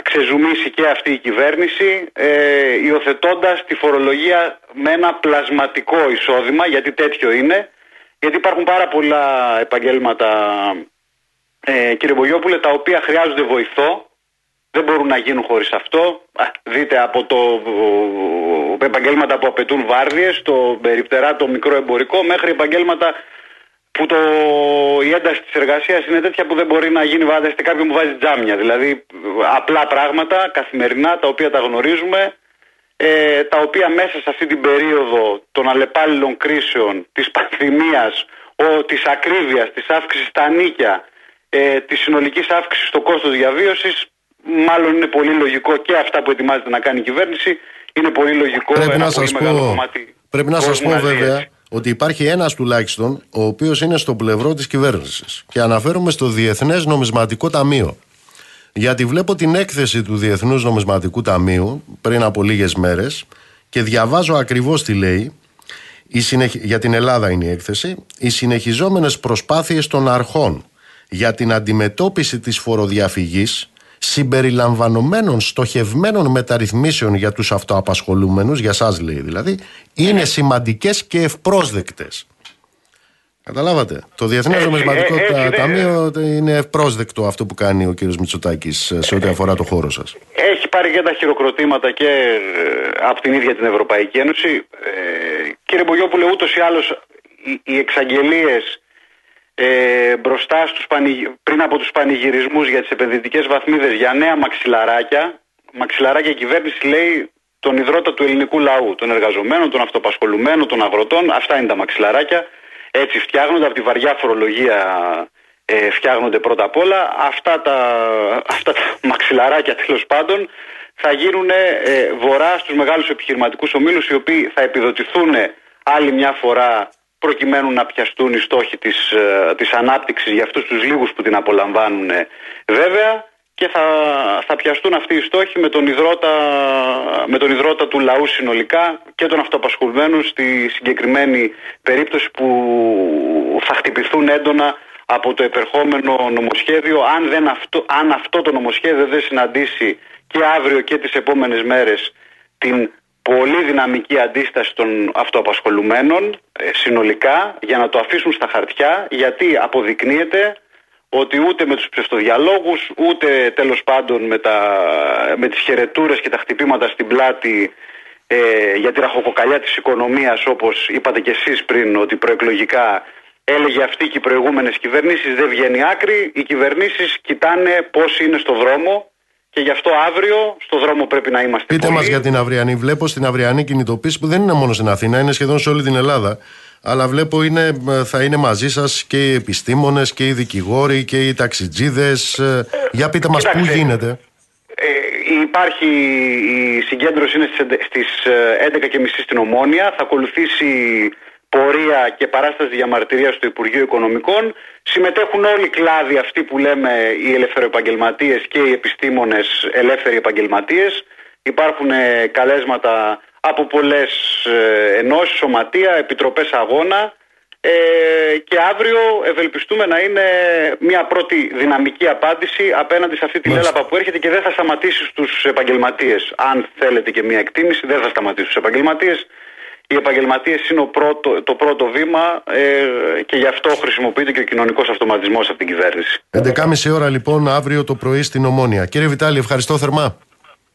ξεζουμίσει και αυτή η κυβέρνηση ε, υιοθετώντας τη φορολογία με ένα πλασματικό εισόδημα, γιατί τέτοιο είναι. Γιατί υπάρχουν πάρα πολλά επαγγέλματα, ε, κύριε Μπογιόπουλε, τα οποία χρειάζονται βοηθό. Δεν μπορούν να γίνουν χωρίς αυτό. Δείτε από το επαγγέλματα που απαιτούν βάρδιες, το περιπτερά, το μικρό εμπορικό, μέχρι επαγγέλματα που το, η ένταση της εργασίας είναι τέτοια που δεν μπορεί να γίνει βάζετε κάποιον που βάζει τζάμια. Δηλαδή απλά πράγματα καθημερινά τα οποία τα γνωρίζουμε, ε, τα οποία μέσα σε αυτή την περίοδο των αλλεπάλληλων κρίσεων, της πανδημίας, ο, της ακρίβειας, της αύξησης στα νίκια, ε, της συνολικής αύξησης στο κόστος διαβίωσης, μάλλον είναι πολύ λογικό και αυτά που ετοιμάζεται να κάνει η κυβέρνηση, είναι πολύ λογικό πρέπει ένα να πολύ σας πω, κομμάτι. Πρέπει να σας πω βέβαια, ότι υπάρχει ένας τουλάχιστον ο οποίος είναι στο πλευρό της κυβέρνησης. Και αναφέρομαι στο Διεθνές Νομισματικό Ταμείο. Γιατί βλέπω την έκθεση του Διεθνούς Νομισματικού Ταμείου πριν από λίγες μέρες και διαβάζω ακριβώς τι λέει. Η Για την Ελλάδα είναι η έκθεση. Οι συνεχιζόμενες προσπάθειες των αρχών για την αντιμετώπιση της φοροδιαφυγής συμπεριλαμβανομένων στοχευμένων μεταρρυθμίσεων για τους αυτοαπασχολούμενους, για σας λέει δηλαδή, είναι ε. σημαντικές και ευπρόσδεκτες. Καταλάβατε. Το Διεθνές Νομισματικό Ταμείο είναι ευπρόσδεκτο αυτό που κάνει ο κύριος Μητσοτάκης σε ό,τι αφορά το χώρο σας. Έχει πάρει και τα χειροκροτήματα και ε, από την ίδια την Ευρωπαϊκή Ένωση. Ε, κύριε Μπογιόπουλε, ούτως ή άλλως οι εξαγγελίες ε, μπροστά στους πριν από τους πανηγυρισμούς για τις επενδυτικές βαθμίδες για νέα μαξιλαράκια, μαξιλαράκια η κυβέρνηση λέει τον υδρότα του ελληνικού λαού, των εργαζομένων, των αυτοπασχολουμένων, των αγροτών, αυτά είναι τα μαξιλαράκια, έτσι φτιάχνονται από τη βαριά φορολογία ε, φτιάχνονται πρώτα απ' όλα, αυτά τα, αυτά τα μαξιλαράκια τέλος πάντων θα γίνουν ε, βορρά στους μεγάλους επιχειρηματικούς ομίλους οι οποίοι θα επιδοτηθούν άλλη μια φορά προκειμένου να πιαστούν οι στόχοι της, ε, της ανάπτυξης για αυτούς τους λίγους που την απολαμβάνουν ε, βέβαια και θα, θα πιαστούν αυτοί οι στόχοι με τον, υδρότα, με τον υδρότα του λαού συνολικά και των αυτοπασχολημένων στη συγκεκριμένη περίπτωση που θα χτυπηθούν έντονα από το επερχόμενο νομοσχέδιο. Αν, δεν αυτό, αν αυτό το νομοσχέδιο δεν συναντήσει και αύριο και τις επόμενες μέρες την πολύ δυναμική αντίσταση των αυτοαπασχολουμένων ε, συνολικά για να το αφήσουν στα χαρτιά γιατί αποδεικνύεται ότι ούτε με τους ψευτοδιαλόγους ούτε τέλος πάντων με, τα, με τις χαιρετούρες και τα χτυπήματα στην πλάτη ε, για τη ραχοκοκαλιά της οικονομίας όπως είπατε και εσείς πριν ότι προεκλογικά έλεγε αυτή και οι προηγούμενες κυβερνήσεις δεν βγαίνει άκρη. Οι κυβερνήσεις κοιτάνε πώς είναι στο δρόμο και γι' αυτό αύριο στο δρόμο πρέπει να είμαστε. Πείτε μας για την αυριανή. Βλέπω στην αυριανή κινητοποίηση που δεν είναι μόνο στην Αθήνα, είναι σχεδόν σε όλη την Ελλάδα. Αλλά βλέπω είναι, θα είναι μαζί σας και οι επιστήμονες και οι δικηγόροι και οι ταξιτζίδες. Ε, για πείτε μας πού γίνεται. Ε, υπάρχει η συγκέντρωση είναι στις 11.30 ε, στην Ομόνια. Θα ακολουθήσει πορεία και παράσταση διαμαρτυρία στο Υπουργείο Οικονομικών. Συμμετέχουν όλοι οι κλάδοι αυτοί που λέμε οι ελευθεροεπαγγελματίες και οι επιστήμονες ελεύθεροι επαγγελματίες. Υπάρχουν ε, καλέσματα από πολλές ε, ενώσεις, σωματεία, επιτροπές αγώνα ε, και αύριο ευελπιστούμε να είναι μια πρώτη δυναμική απάντηση απέναντι σε αυτή τη λέλαπα που έρχεται και δεν θα σταματήσει στους επαγγελματίες. Αν θέλετε και μια εκτίμηση δεν θα σταματήσει στους επαγγελματίες. Οι επαγγελματίες είναι πρώτο, το πρώτο βήμα ε, και γι' αυτό χρησιμοποιείται και ο κοινωνικός αυτοματισμός από την κυβέρνηση. 11.30 ώρα λοιπόν αύριο το πρωί στην Ομόνια. Κύριε Βιτάλη, ευχαριστώ θερμά.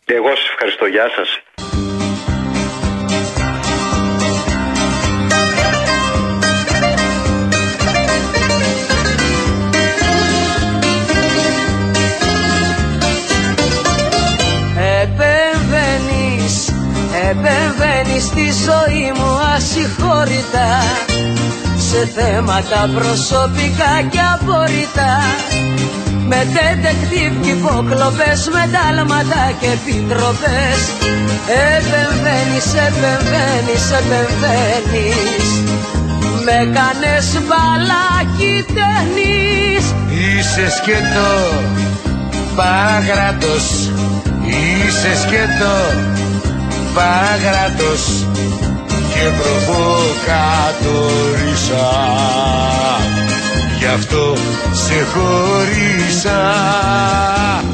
εγώ σας ευχαριστώ. Γεια σας. Επεμβαίνει στη ζωή μου ασυγχώρητα σε θέματα προσωπικά και απορριτά με τεντεκτίβ και υποκλοπές, με τάλματα και επιτροπές. Επεμβαίνεις, επεμβαίνεις, επεμβαίνεις με κάνες μπαλάκι ταινείς Είσαι σκέτο, παγράτος, είσαι σκέτο παγράτος και προβοκατορίσα Γι' αυτό σε χωρίσα.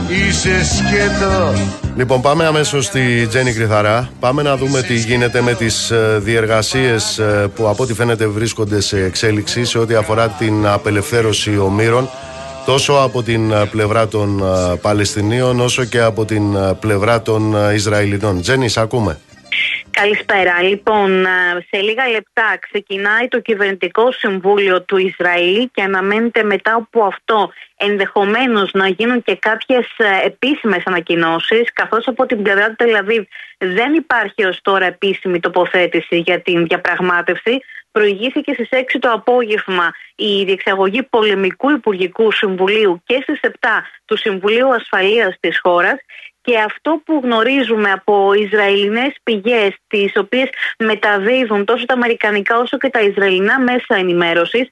Είσαι σκέτο. Λοιπόν, πάμε αμέσως στη Τζέννη Κρυθαρά. Πάμε να δούμε τι γίνεται με τις ε, διεργασίες ε, που από ό,τι φαίνεται βρίσκονται σε εξέλιξη σε ό,τι αφορά την απελευθέρωση ομήρων τόσο από την ε, πλευρά των ε, Παλαιστινίων όσο και από την ε, πλευρά των Ισραηλινών. Τζέννη, ακούμε. Καλησπέρα. Λοιπόν, σε λίγα λεπτά ξεκινάει το κυβερνητικό συμβούλιο του Ισραήλ και αναμένεται μετά από αυτό ενδεχομένως να γίνουν και κάποιες επίσημες ανακοινώσεις καθώς από την πλευρά του Τελαβίβ δεν υπάρχει ως τώρα επίσημη τοποθέτηση για την διαπραγμάτευση προηγήθηκε στις 6 το απόγευμα η διεξαγωγή πολεμικού υπουργικού συμβουλίου και στις 7 του Συμβουλίου Ασφαλείας της χώρας. Και αυτό που γνωρίζουμε από Ισραηλινές πηγές τις οποίες μεταδίδουν τόσο τα αμερικανικά όσο και τα Ισραηλινά μέσα ενημέρωσης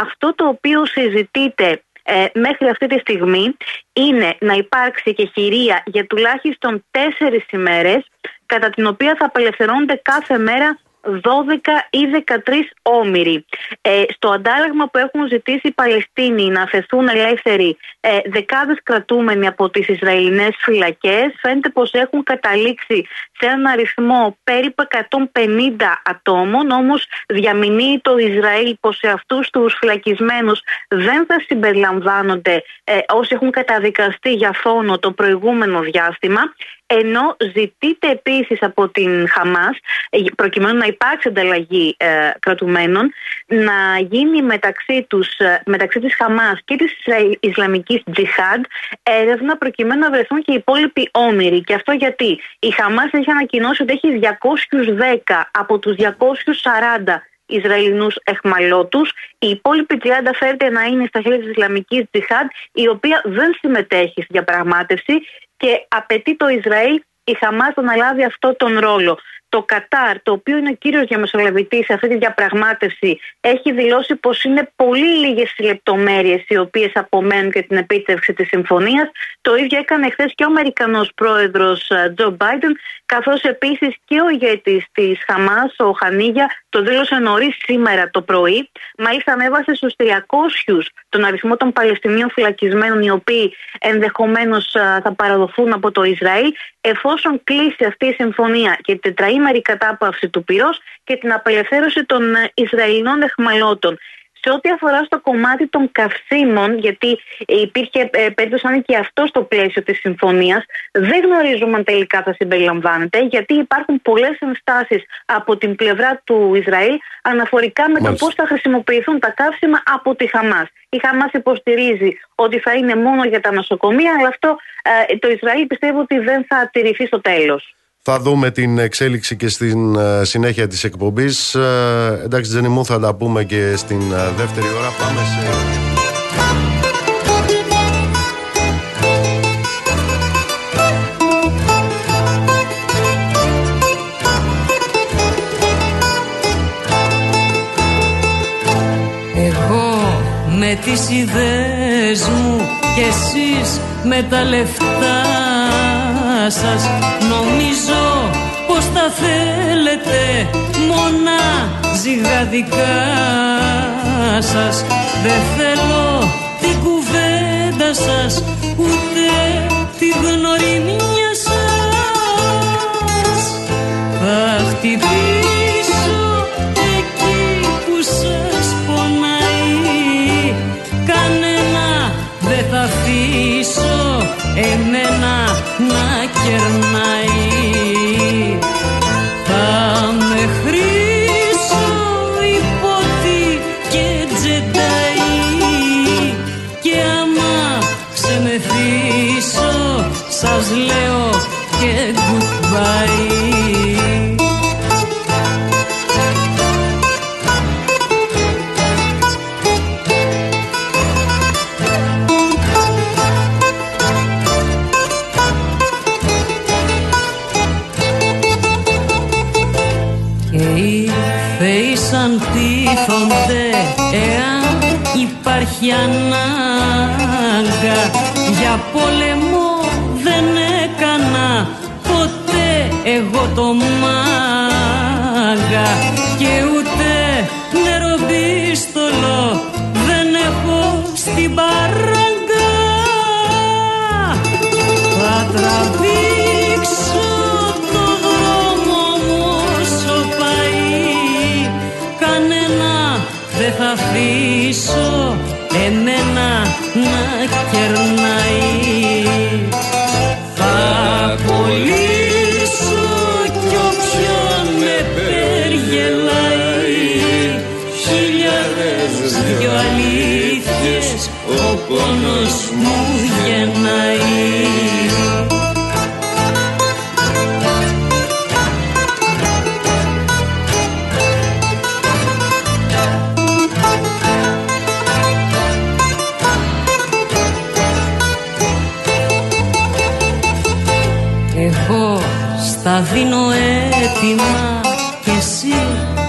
αυτό το οποίο συζητείται ε, μέχρι αυτή τη στιγμή είναι να υπάρξει και χειρία για τουλάχιστον τέσσερις ημέρες κατά την οποία θα απελευθερώνονται κάθε μέρα 12 ή 13 όμοιροι. Ε, στο αντάλλαγμα που έχουν ζητήσει οι Παλαιστίνοι να αφαιθούν ελεύθεροι ε, δεκάδες κρατούμενοι από τις Ισραηλινές φυλακές φαίνεται πως έχουν καταλήξει σε έναν αριθμό περίπου 150 ατόμων όμως διαμηνύει το Ισραήλ πως σε αυτούς τους φυλακισμένους δεν θα συμπεριλαμβάνονται ε, όσοι έχουν καταδικαστεί για φόνο το προηγούμενο διάστημα ενώ ζητείται επίσης από την Χαμάς ε, προκειμένου να υπάρξει ανταλλαγή ε, κρατουμένων να γίνει μεταξύ, τους, ε, μεταξύ της Χαμάς και της Ισλαμικής Τζιχάντ έρευνα προκειμένου να βρεθούν και οι υπόλοιποι όμοιροι. Και αυτό γιατί; Η Χαμάς έχει ανακοινώσει ότι έχει 210 από τους 240 Ισραηλινούς εχμαλώτους. Οι υπόλοιποι 30 φέρεται να είναι στα χέρια της Ισλαμικής Τζιχάντ, η οποία δεν συμμετέχει στη διαπραγμάτευση και απαιτεί το Ισραήλ η Χαμάς να λάβει αυτό τον ρόλο. Το Κατάρ, το οποίο είναι ο κύριος διαμεσολαβητής σε αυτή τη διαπραγμάτευση, έχει δηλώσει πως είναι πολύ λίγες οι λεπτομέρειες οι οποίες απομένουν για την επίτευξη της συμφωνίας. Το ίδιο έκανε χθες και ο Αμερικανός πρόεδρος Τζο Μπάιντεν, καθώς επίσης και ο ηγέτης της Χαμάς, ο Χανίγια, το δήλωσε νωρίς σήμερα το πρωί. Μάλιστα, ανέβασε στους 300 τον αριθμό των Παλαιστινίων φυλακισμένων, οι οποίοι ενδεχομένως θα παραδοθούν από το Ισραήλ, εφόσον κλείσει αυτή η συμφωνία και την τετραήμερη κατάπαυση του πυρός και την απελευθέρωση των ε, Ισραηλινών εχμαλώτων. Σε ό,τι αφορά στο κομμάτι των καυσίμων, γιατί υπήρχε ε, περίπτωση να είναι και αυτό στο πλαίσιο της συμφωνίας, δεν γνωρίζουμε αν τελικά θα συμπεριλαμβάνεται, γιατί υπάρχουν πολλές ενστάσεις από την πλευρά του Ισραήλ αναφορικά με το πώς θα χρησιμοποιηθούν τα καύσιμα από τη Χαμάς. Η Χαμάς υποστηρίζει ότι θα είναι μόνο για τα νοσοκομεία, αλλά αυτό ε, το Ισραήλ πιστεύω ότι δεν θα τηρηθεί στο τέλος. Θα δούμε την εξέλιξη και στην ε, συνέχεια της εκπομπής. Ε, εντάξει, Τζένι μου, θα τα πούμε και στην ε, δεύτερη ώρα. Πάμε σε... Εγώ με τις ιδέες μου και εσείς με τα λεφτά σας. Νομίζω πως τα θέλετε μόνα ζυγαδικά σας. Δεν θέλω την κουβέντα σας ούτε τη γνωριμιά σας. Θα χτυπήσω εμένα να κερνάει υπάρχει ανάγκα Για πόλεμο δεν έκανα ποτέ εγώ το μάγκα Και ούτε νεροπίστολο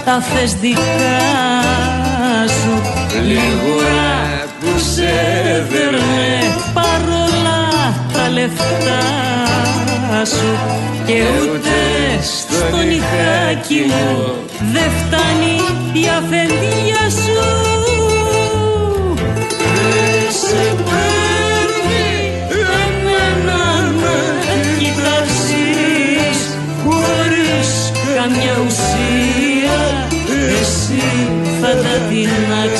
τα θες δικά σου. Λίγουρα που σε δέρνε παρόλα τα λεφτά σου. Και ούτε στο νυχάκι μου δεν φτάνει η αφεντία τα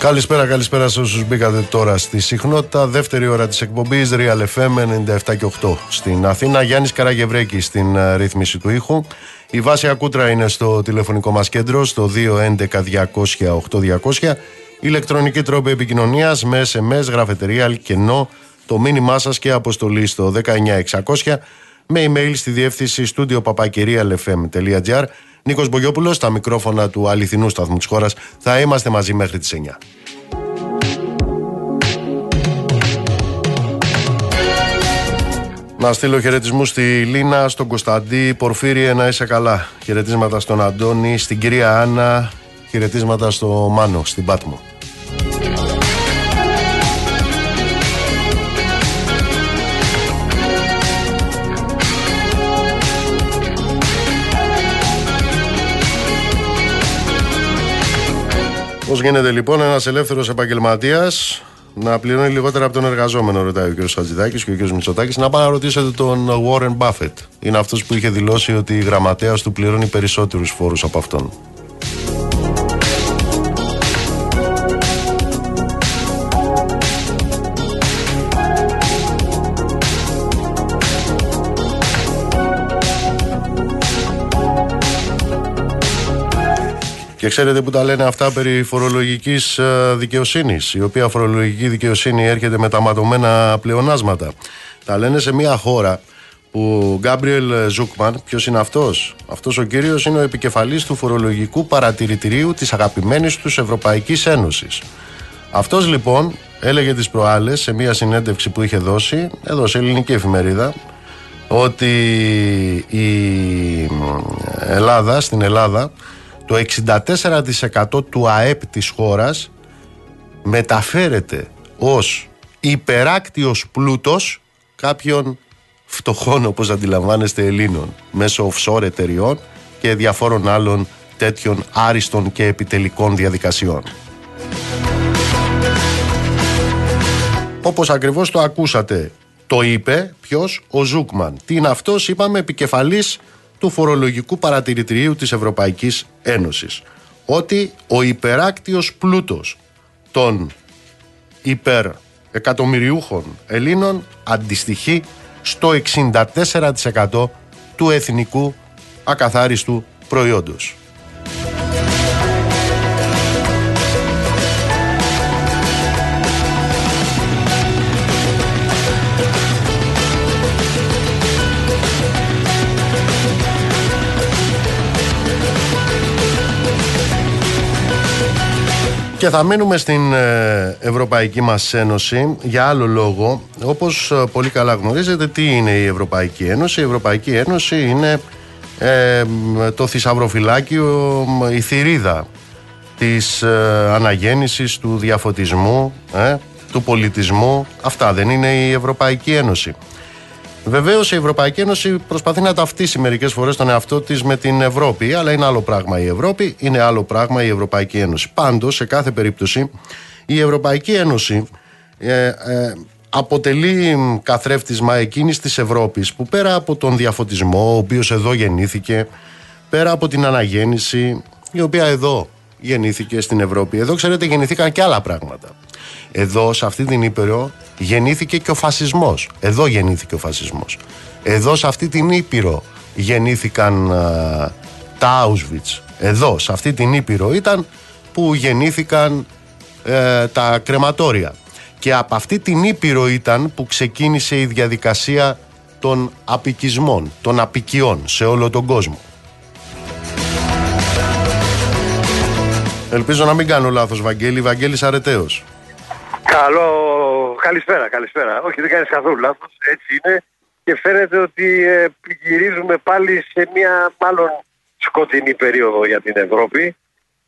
Καλησπέρα, καλησπέρα σε όσους μπήκατε τώρα στη συχνότητα. Δεύτερη ώρα της εκπομπής Real FM 97 και 8 στην Αθήνα. Γιάννης Καραγευρέκη στην ε, ρύθμιση του ήχου. Η Βάσια Κούτρα είναι στο τηλεφωνικό μας κέντρο στο 211-200-8200. Ηλεκτρονική τρόπη επικοινωνίας με SMS, γραφετερία, κενό, το μήνυμά σας και αποστολή στο 19600 με email στη διεύθυνση studio papakirialfm.gr Νίκος Μπογιόπουλος, στα μικρόφωνα του αληθινού σταθμού της χώρας. Θα είμαστε μαζί μέχρι τις 9. Να στείλω χαιρετισμού στη Λίνα, στον Κωνσταντή, Πορφύριε να είσαι καλά. Χαιρετίσματα στον Αντώνη, στην κυρία Άννα, χαιρετίσματα στο Μάνο, στην Πάτμο. Πώς γίνεται λοιπόν ένας ελεύθερος επαγγελματίας να πληρώνει λιγότερα από τον εργαζόμενο, ρωτάει ο κ. Χατζηδάκη και ο κ. Μητσοτάκης. Να πάει να ρωτήσετε τον Warren Buffett. Είναι αυτός που είχε δηλώσει ότι η γραμματέας του πληρώνει περισσότερους φόρους από αυτόν. Και ξέρετε που τα λένε αυτά περί φορολογικής δικαιοσύνης, η οποία φορολογική δικαιοσύνη έρχεται με τα ματωμένα πλεονάσματα. Τα λένε σε μια χώρα που ο Γκάμπριελ Ζούκμαν, ποιος είναι αυτός, Αυτός ο κύριος είναι ο επικεφαλής του φορολογικού παρατηρητηρίου της αγαπημένης τους Ευρωπαϊκής Ένωσης. Αυτός λοιπόν έλεγε τις προάλλες σε μια συνέντευξη που είχε δώσει εδώ σε ελληνική εφημερίδα ότι η Ελλάδα, στην Ελλάδα το 64% του ΑΕΠ της χώρας μεταφέρεται ως υπεράκτιος πλούτος κάποιων φτωχών όπως αντιλαμβάνεστε Ελλήνων μέσω offshore εταιριών και διαφόρων άλλων τέτοιων άριστων και επιτελικών διαδικασιών. Όπως ακριβώς το ακούσατε, το είπε ποιος, ο Ζούκμαν. Τι είναι αυτός, είπαμε, επικεφαλής του φορολογικού παρατηρητηρίου της Ευρωπαϊκής Ένωσης. Ότι ο υπεράκτιος πλούτος των υπερεκατομμυριούχων Ελλήνων αντιστοιχεί στο 64% του εθνικού ακαθάριστου προϊόντος. Και θα μείνουμε στην ε, Ευρωπαϊκή μας Ένωση για άλλο λόγο. Όπως ε, πολύ καλά γνωρίζετε τι είναι η Ευρωπαϊκή Ένωση. Η Ευρωπαϊκή Ένωση είναι ε, το θησαυροφυλάκιο, η θηρίδα της ε, αναγέννησης, του διαφωτισμού, του πολιτισμού. Αυτά δεν είναι η Ευρωπαϊκή Ένωση. Βεβαίως η Ευρωπαϊκή Ένωση προσπαθεί να ταυτίσει μερικές φορές τον εαυτό της με την Ευρώπη, αλλά είναι άλλο πράγμα η Ευρώπη, είναι άλλο πράγμα η Ευρωπαϊκή Ένωση. Πάντως, σε κάθε περίπτωση, η Ευρωπαϊκή Ένωση ε, ε, αποτελεί καθρέφτισμα εκείνης της Ευρώπης που πέρα από τον διαφωτισμό, ο οποίος εδώ γεννήθηκε, πέρα από την αναγέννηση, η οποία εδώ γεννήθηκε στην Ευρώπη. Εδώ, ξέρετε, γεννηθήκαν και άλλα πράγματα. Εδώ, σε αυτή την Ήπειρο, γεννήθηκε και ο φασισμός. Εδώ γεννήθηκε ο φασισμός. Εδώ, σε αυτή την Ήπειρο, γεννήθηκαν τα Auschwitz. Εδώ, σε αυτή την Ήπειρο ήταν που γεννήθηκαν ε, τα κρεματόρια. Και από αυτή την Ήπειρο ήταν που ξεκίνησε η διαδικασία των απικισμών, των απικιών σε όλο τον κόσμο. Ελπίζω να μην κάνω λάθος, Βαγγέλη. Βαγγέλης Αρεταίος. Καλό, καλησπέρα, καλησπέρα. Όχι, δεν κάνεις καθόλου λάθος, έτσι είναι. Και φαίνεται ότι ε, γυρίζουμε πάλι σε μια μάλλον σκοτεινή περίοδο για την Ευρώπη.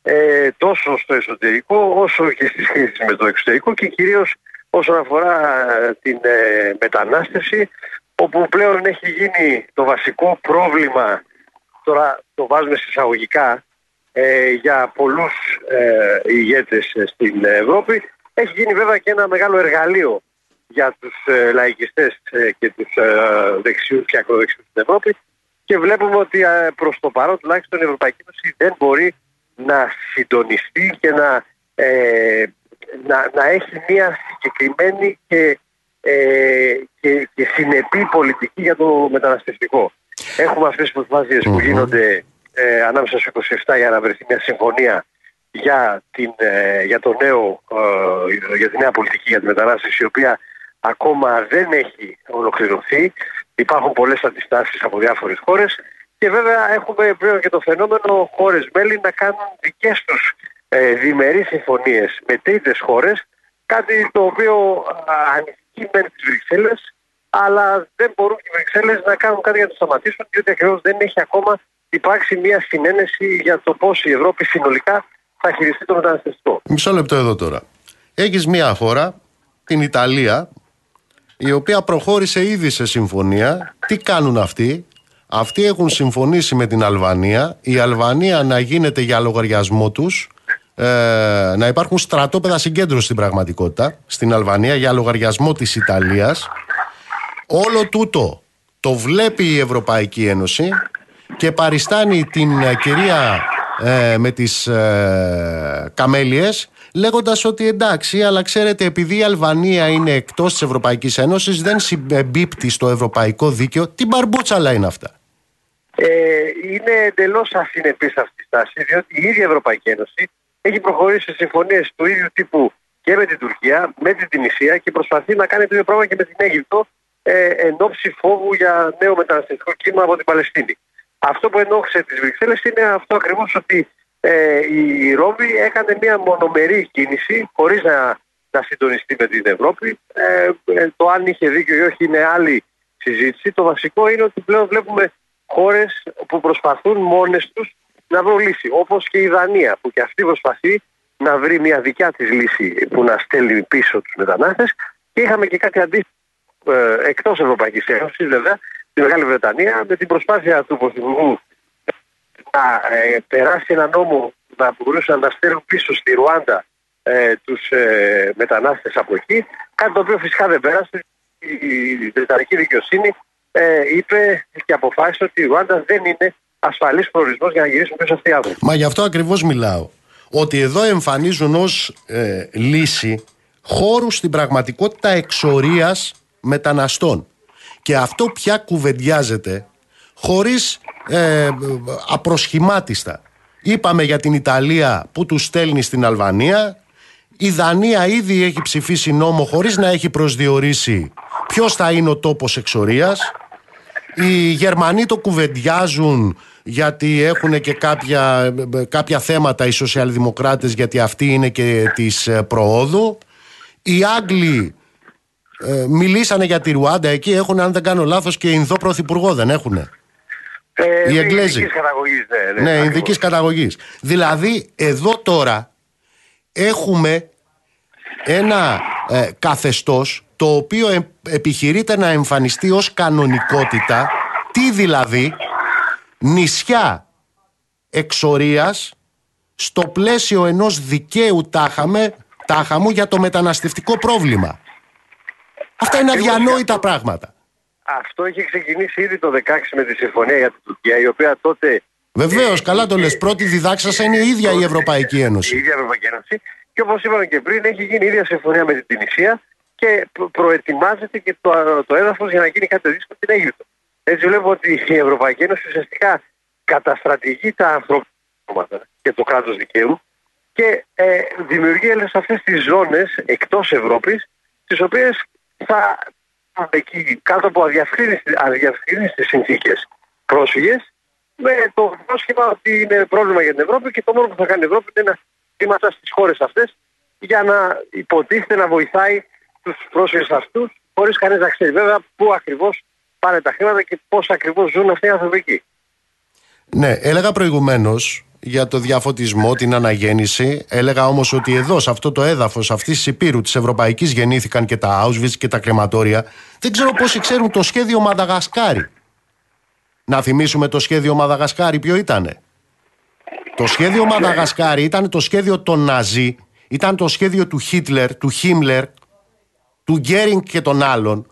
Ε, τόσο στο εσωτερικό όσο και στις σχέσεις με το εξωτερικό και κυρίως όσον αφορά ε, την ε, μετανάστευση όπου πλέον έχει γίνει το βασικό πρόβλημα τώρα το βάζουμε εισαγωγικά ε, για πολλούς ε, ηγέτες στην Ευρώπη έχει γίνει βέβαια και ένα μεγάλο εργαλείο για τους ε, λαϊκιστές ε, και τους ε, δεξιούς και ακροδεξιούς στην Ευρώπη και βλέπουμε ότι ε, προς το παρόν τουλάχιστον η Ευρωπαϊκή Ένωση δεν μπορεί να συντονιστεί και να, ε, να, να έχει μια συγκεκριμένη και, ε, και, και συνεπή πολιτική για το μεταναστευτικό. Έχουμε αυτές τις προσπάθειες που γίνονται ε, ανάμεσα στους 27 για να βρεθεί μια συμφωνία για, την, ε, για, το νέο, ε, για τη νέα πολιτική για τη μετανάστευση η οποία ακόμα δεν έχει ολοκληρωθεί. Υπάρχουν πολλές αντιστάσεις από διάφορες χώρες και βέβαια έχουμε πλέον και το φαινόμενο χώρες μέλη να κάνουν δικές τους ε, διμερείς συμφωνίες με τρίτες χώρες κάτι το οποίο ανησυχεί με τις Βρυξέλλες αλλά δεν μπορούν οι Βρυξέλλες να κάνουν κάτι για να το σταματήσουν διότι ακριβώς δεν έχει ακόμα υπάρξει μια συνένεση για το πώς η Ευρώπη συνολικά θα χειριστεί το μεταναστευτικό. Μισό λεπτό εδώ τώρα. Έχεις μία χώρα, την Ιταλία, η οποία προχώρησε ήδη σε συμφωνία. Τι κάνουν αυτοί, αυτοί έχουν συμφωνήσει με την Αλβανία, η Αλβανία να γίνεται για λογαριασμό τους, ε, να υπάρχουν στρατόπεδα συγκέντρωσης στην πραγματικότητα στην Αλβανία για λογαριασμό της Ιταλίας όλο τούτο το βλέπει η Ευρωπαϊκή Ένωση και παριστάνει την ε, κυρία ε, με τις ε, καμέλιες λέγοντας ότι εντάξει αλλά ξέρετε επειδή η Αλβανία είναι εκτός της Ευρωπαϊκής Ένωσης δεν συμπεμπίπτει στο ευρωπαϊκό δίκαιο τι μπαρμπούτσαλα είναι αυτά ε, είναι εντελώς ασυνεπής αυτή η στάση, διότι η ίδια Ευρωπαϊκή Ένωση έχει προχωρήσει σε συμφωνίες του ίδιου τύπου και με την Τουρκία, με την Τινησία και προσπαθεί να κάνει το ίδιο πράγμα και με την Αίγυπτο ε, εν ώψη φόβου για νέο μεταναστευτικό κύμα από την Παλαιστίνη. Αυτό που ενόχλησε τις Βρυξέλλες είναι αυτό ακριβώς ότι ε, η Ρώμη έκανε μια μονομερή κίνηση χωρίς να να συντονιστεί με την Ευρώπη. Ε, ε, το αν είχε δίκιο ή όχι είναι άλλη συζήτηση. Το βασικό είναι ότι πλέον βλέπουμε χώρες που προσπαθούν μόνες τους να βρουν λύση. Όπως και η Δανία, που και αυτή προσπαθεί να βρει μια δικιά της λύση που να στέλνει πίσω τους μετανάστες. Και είχαμε και κάτι αντίστοιχο ε, εκτός Ευρωπαϊκής Ένωσης, βέβαια, στη Μεγάλη Βρετανία, με την προσπάθεια του Πρωθυπουργού να ε, περάσει ένα νόμο να μπορούσαν να στέλνουν πίσω στη Ρουάντα ε, τους ε, μετανάστες από εκεί, κάτι το οποίο φυσικά δεν πέρασε. Η Βρετανική δικαιοσύνη ε, είπε και αποφάσισε ότι η Ρουάντα δεν είναι ασφαλής προορισμός για να γυρίσουν πίσω αυτοί οι άνθρωποι. Μα γι' αυτό ακριβώς μιλάω. Ότι εδώ εμφανίζουν ως ε, λύση χώρους στην πραγματικότητα εξορίας μεταναστών. Και αυτό πια κουβεντιάζεται χωρίς ε, απροσχημάτιστα. Είπαμε για την Ιταλία που τους στέλνει στην Αλβανία. Η Δανία ήδη έχει ψηφίσει νόμο χωρίς να έχει προσδιορίσει ποιος θα είναι ο τόπος εξορίας. Οι Γερμανοί το κουβεντιάζουν γιατί έχουν και κάποια, κάποια θέματα οι σοσιαλδημοκράτες γιατί αυτοί είναι και της ε, προόδου. Οι Άγγλοι ε, μιλήσανε για τη Ρουάντα εκεί έχουν αν δεν κάνω λάθος και Ινδό πρωθυπουργό δεν έχουνε. Ε, Οι Εγγλέζοι. ειδικής καταγωγής, ναι, ναι, Ναι, ακριβώς. ειδικής καταγωγής. Δηλαδή, εδώ τώρα έχουμε ένα ε, καθεστώς το οποίο ε, επιχειρείται να εμφανιστεί ως κανονικότητα. Τι δηλαδή, νησιά εξορίας στο πλαίσιο ενός δικαίου τάχαμε, τάχαμου για το μεταναστευτικό πρόβλημα. Αυτά είναι Ακριβώς αδιανόητα αυτό. πράγματα. Αυτό είχε ξεκινήσει ήδη το 16 με τη συμφωνία για την Τουρκία, η οποία τότε Βεβαίως, Ε, καλά το ε, λες. Πρώτη διδάξασα είναι η ίδια η Ευρωπαϊκή η Ένωση. ίδια Ευρωπαϊκή Ένωση. Και όπως είπαμε και πριν, έχει γίνει η ίδια συμφωνία με την Τινησία και προ- προετοιμάζεται και το, το έδαφος για να γίνει κάτι τέτοιο στην Αίγυπτο. Έτσι βλέπω ότι η Ευρωπαϊκή Ένωση ουσιαστικά καταστρατηγεί τα ανθρώπινα δικαιώματα και το κράτος δικαίου και ε, δημιουργεί όλες αυτές τις ζώνες εκτός Ευρώπης, τις οποίες θα εκεί κάτω από αδιαφθύνιστες συνθήκες πρόσφυγες με το πρόσχημα ότι είναι πρόβλημα για την Ευρώπη και το μόνο που θα κάνει η Ευρώπη είναι να χρήματα στις χώρες αυτές για να υποτίθεται να βοηθάει τους πρόσφυγες αυτούς χωρίς κανείς να ξέρει βέβαια πού ακριβώς πάνε τα χρήματα και πώς ακριβώς ζουν αυτοί οι άνθρωποι εκεί. Ναι, έλεγα προηγουμένως για το διαφωτισμό, την αναγέννηση. Έλεγα όμως ότι εδώ, σε αυτό το έδαφος αυτής της Υπήρου της Ευρωπαϊκής, γεννήθηκαν και τα Auschwitz και τα κρεματόρια. Δεν ξέρω πόσοι ξέρουν το σχέδιο Μαδαγασκάρη. Να θυμίσουμε το σχέδιο Μαδαγασκάρη, ποιο ήτανε. Το σχέδιο Μαδαγασκάρη ήταν το σχέδιο των Ναζί, ήταν το σχέδιο του Χίτλερ, του Χίμλερ, του Γκέρινγκ και των άλλων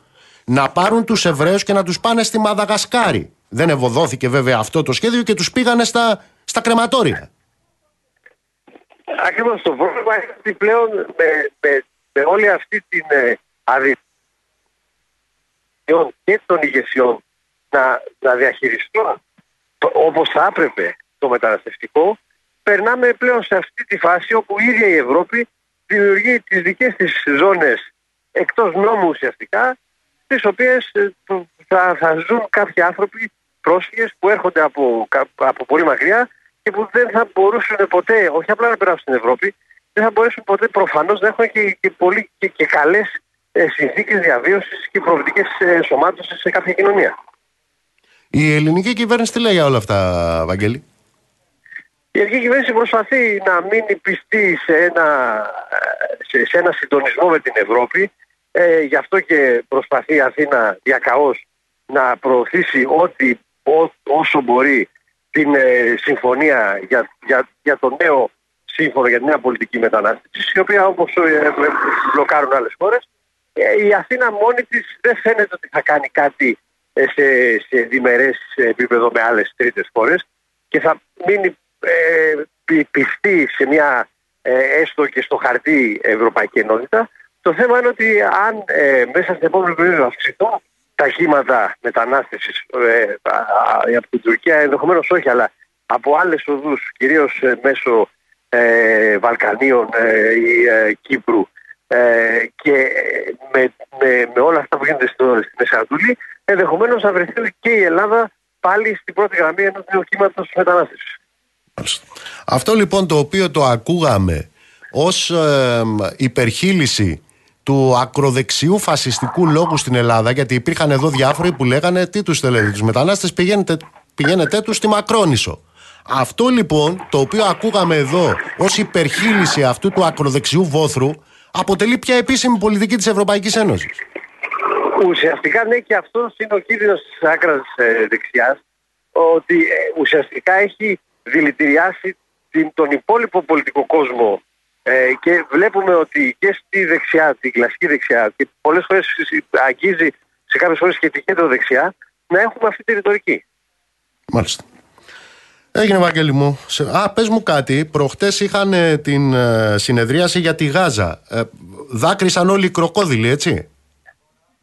να πάρουν τους Εβραίους και να τους πάνε στη Μαδαγασκάρη. Δεν ευωδόθηκε βέβαια αυτό το σχέδιο και τους πήγανε στα, στα κρεματόρια. Ακριβώς το πρόβλημα είναι ότι πλέον με, με, με όλη αυτή την ε, αδικία και των ηγεσιών να, να διαχειριστούν το, όπως θα έπρεπε το μεταναστευτικό περνάμε πλέον σε αυτή τη φάση όπου η ίδια η Ευρώπη δημιουργεί τις δικές της ζώνες εκτός νόμου ουσιαστικά στις οποίες ε, που θα, θα ζουν κάποιοι άνθρωποι πρόσφυγες που έρχονται από, κα- από πολύ μακριά και που δεν θα μπορούσαν ποτέ, όχι απλά να περάσουν στην Ευρώπη, δεν θα μπορέσουν ποτέ προφανώς να έχουν και, και, πολύ, και, και καλές ε, συνθήκες διαβίωσης και προοπτικές ε, ενσωμάτωσης σε κάποια κοινωνία. Η ελληνική κυβέρνηση τι λέει για όλα αυτά, Βαγγέλη; Η ελληνική κυβέρνηση προσπαθεί να μείνει πιστή σε ένα, ε, σε, σε ένα συντονισμό με την Ευρώπη. Ε, γι' αυτό και προσπαθεί η Αθήνα διακαώς να προωθήσει ό,τι ό, όσο μπορεί την ε, συμφωνία για, για, για το νέο σύμφωνο για τη νέα πολιτική μετανάστευσης, η οποία όπως ε, ε, μπλοκάρουν άλλες χώρες, ε, η Αθήνα μόνη της δεν φαίνεται ότι θα κάνει κάτι ε, σε, σε διμερές επίπεδο με άλλες τρίτες χώρες και θα μείνει ε, πι- πιστή σε μια ε, έστω και στο χαρτί Ευρωπαϊκή Ενότητα. Το θέμα είναι ότι αν ε, μέσα στην επόμενη περίοδο αυξηθούν τα κύματα μετανάστευσης ε, α- α- από την Τουρκία, ενδεχομένως όχι, αλλά από άλλες οδούς, κυρίως ε, μέσω ε, Βαλκανίων ε, ή ε, Κύπρου ε, και ε, με, με, με όλα αυτά που γίνεται στο, στη Μέση Ανατολή, ενδεχομένως να βρεθεί και η Ελλάδα πάλι στην πρώτη γραμμή ενός νέου κύματος μετανάστευσης. Αυτό λοιπόν το οποίο το ακούγαμε ως ε, υπερχείληση του ακροδεξιού φασιστικού λόγου στην Ελλάδα, γιατί υπήρχαν εδώ διάφοροι που λέγανε τι τους θέλετε τους μετανάστες, πηγαίνετε, πηγαίνετε τους στη Μακρόνισο. Αυτό λοιπόν το οποίο ακούγαμε εδώ ως υπερχείληση αυτού του ακροδεξιού βόθρου αποτελεί πια επίσημη πολιτική της Ευρωπαϊκής Ένωσης. Ουσιαστικά ναι και αυτός είναι ο κίνδυνος της άκρας ε, δεξιάς ότι ε, ουσιαστικά έχει δηλητηριάσει την, τον υπόλοιπο πολιτικό κόσμο ε, και βλέπουμε ότι και στη δεξιά, την κλασική δεξιά και πολλές φορές αγγίζει σε κάποιες φορές και τη κέντρο δεξιά να έχουμε αυτή τη ρητορική. Μάλιστα. Έγινε Βαγγέλη μου. Α, πες μου κάτι. Προχτές είχαν ε, την ε, συνεδρίαση για τη Γάζα. Ε, δάκρυσαν όλοι οι κροκόδιλοι, έτσι;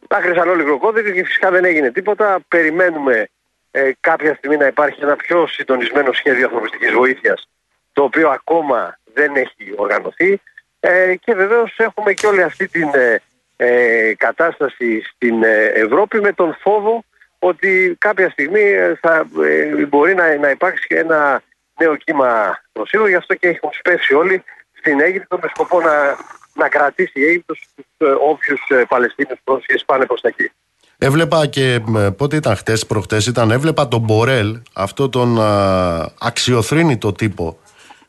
Δάκρυσαν όλοι οι κροκόδιλοι και φυσικά δεν έγινε τίποτα. Περιμένουμε ε, κάποια στιγμή να υπάρχει ένα πιο συντονισμένο σχέδιο ανθρωπιστικής βοήθειας το οποίο ακόμα δεν έχει οργανωθεί ε, και βεβαίως έχουμε και όλη αυτή την ε, κατάσταση στην Ευρώπη με τον φόβο ότι κάποια στιγμή θα μπορεί να, να υπάρξει και ένα νέο κύμα προσύλου γι' αυτό και έχουν σπέσει όλοι στην Αίγυπτο με σκοπό να, να κρατήσει η Αίγυπτος τους όποιους Παλαιστίνους πρόσφυγες πάνε προς τα εκεί. Έβλεπα και πότε ήταν χτες, προχτές ήταν, έβλεπα τον Μπορέλ, αυτό τον α, αξιοθρύνητο τύπο,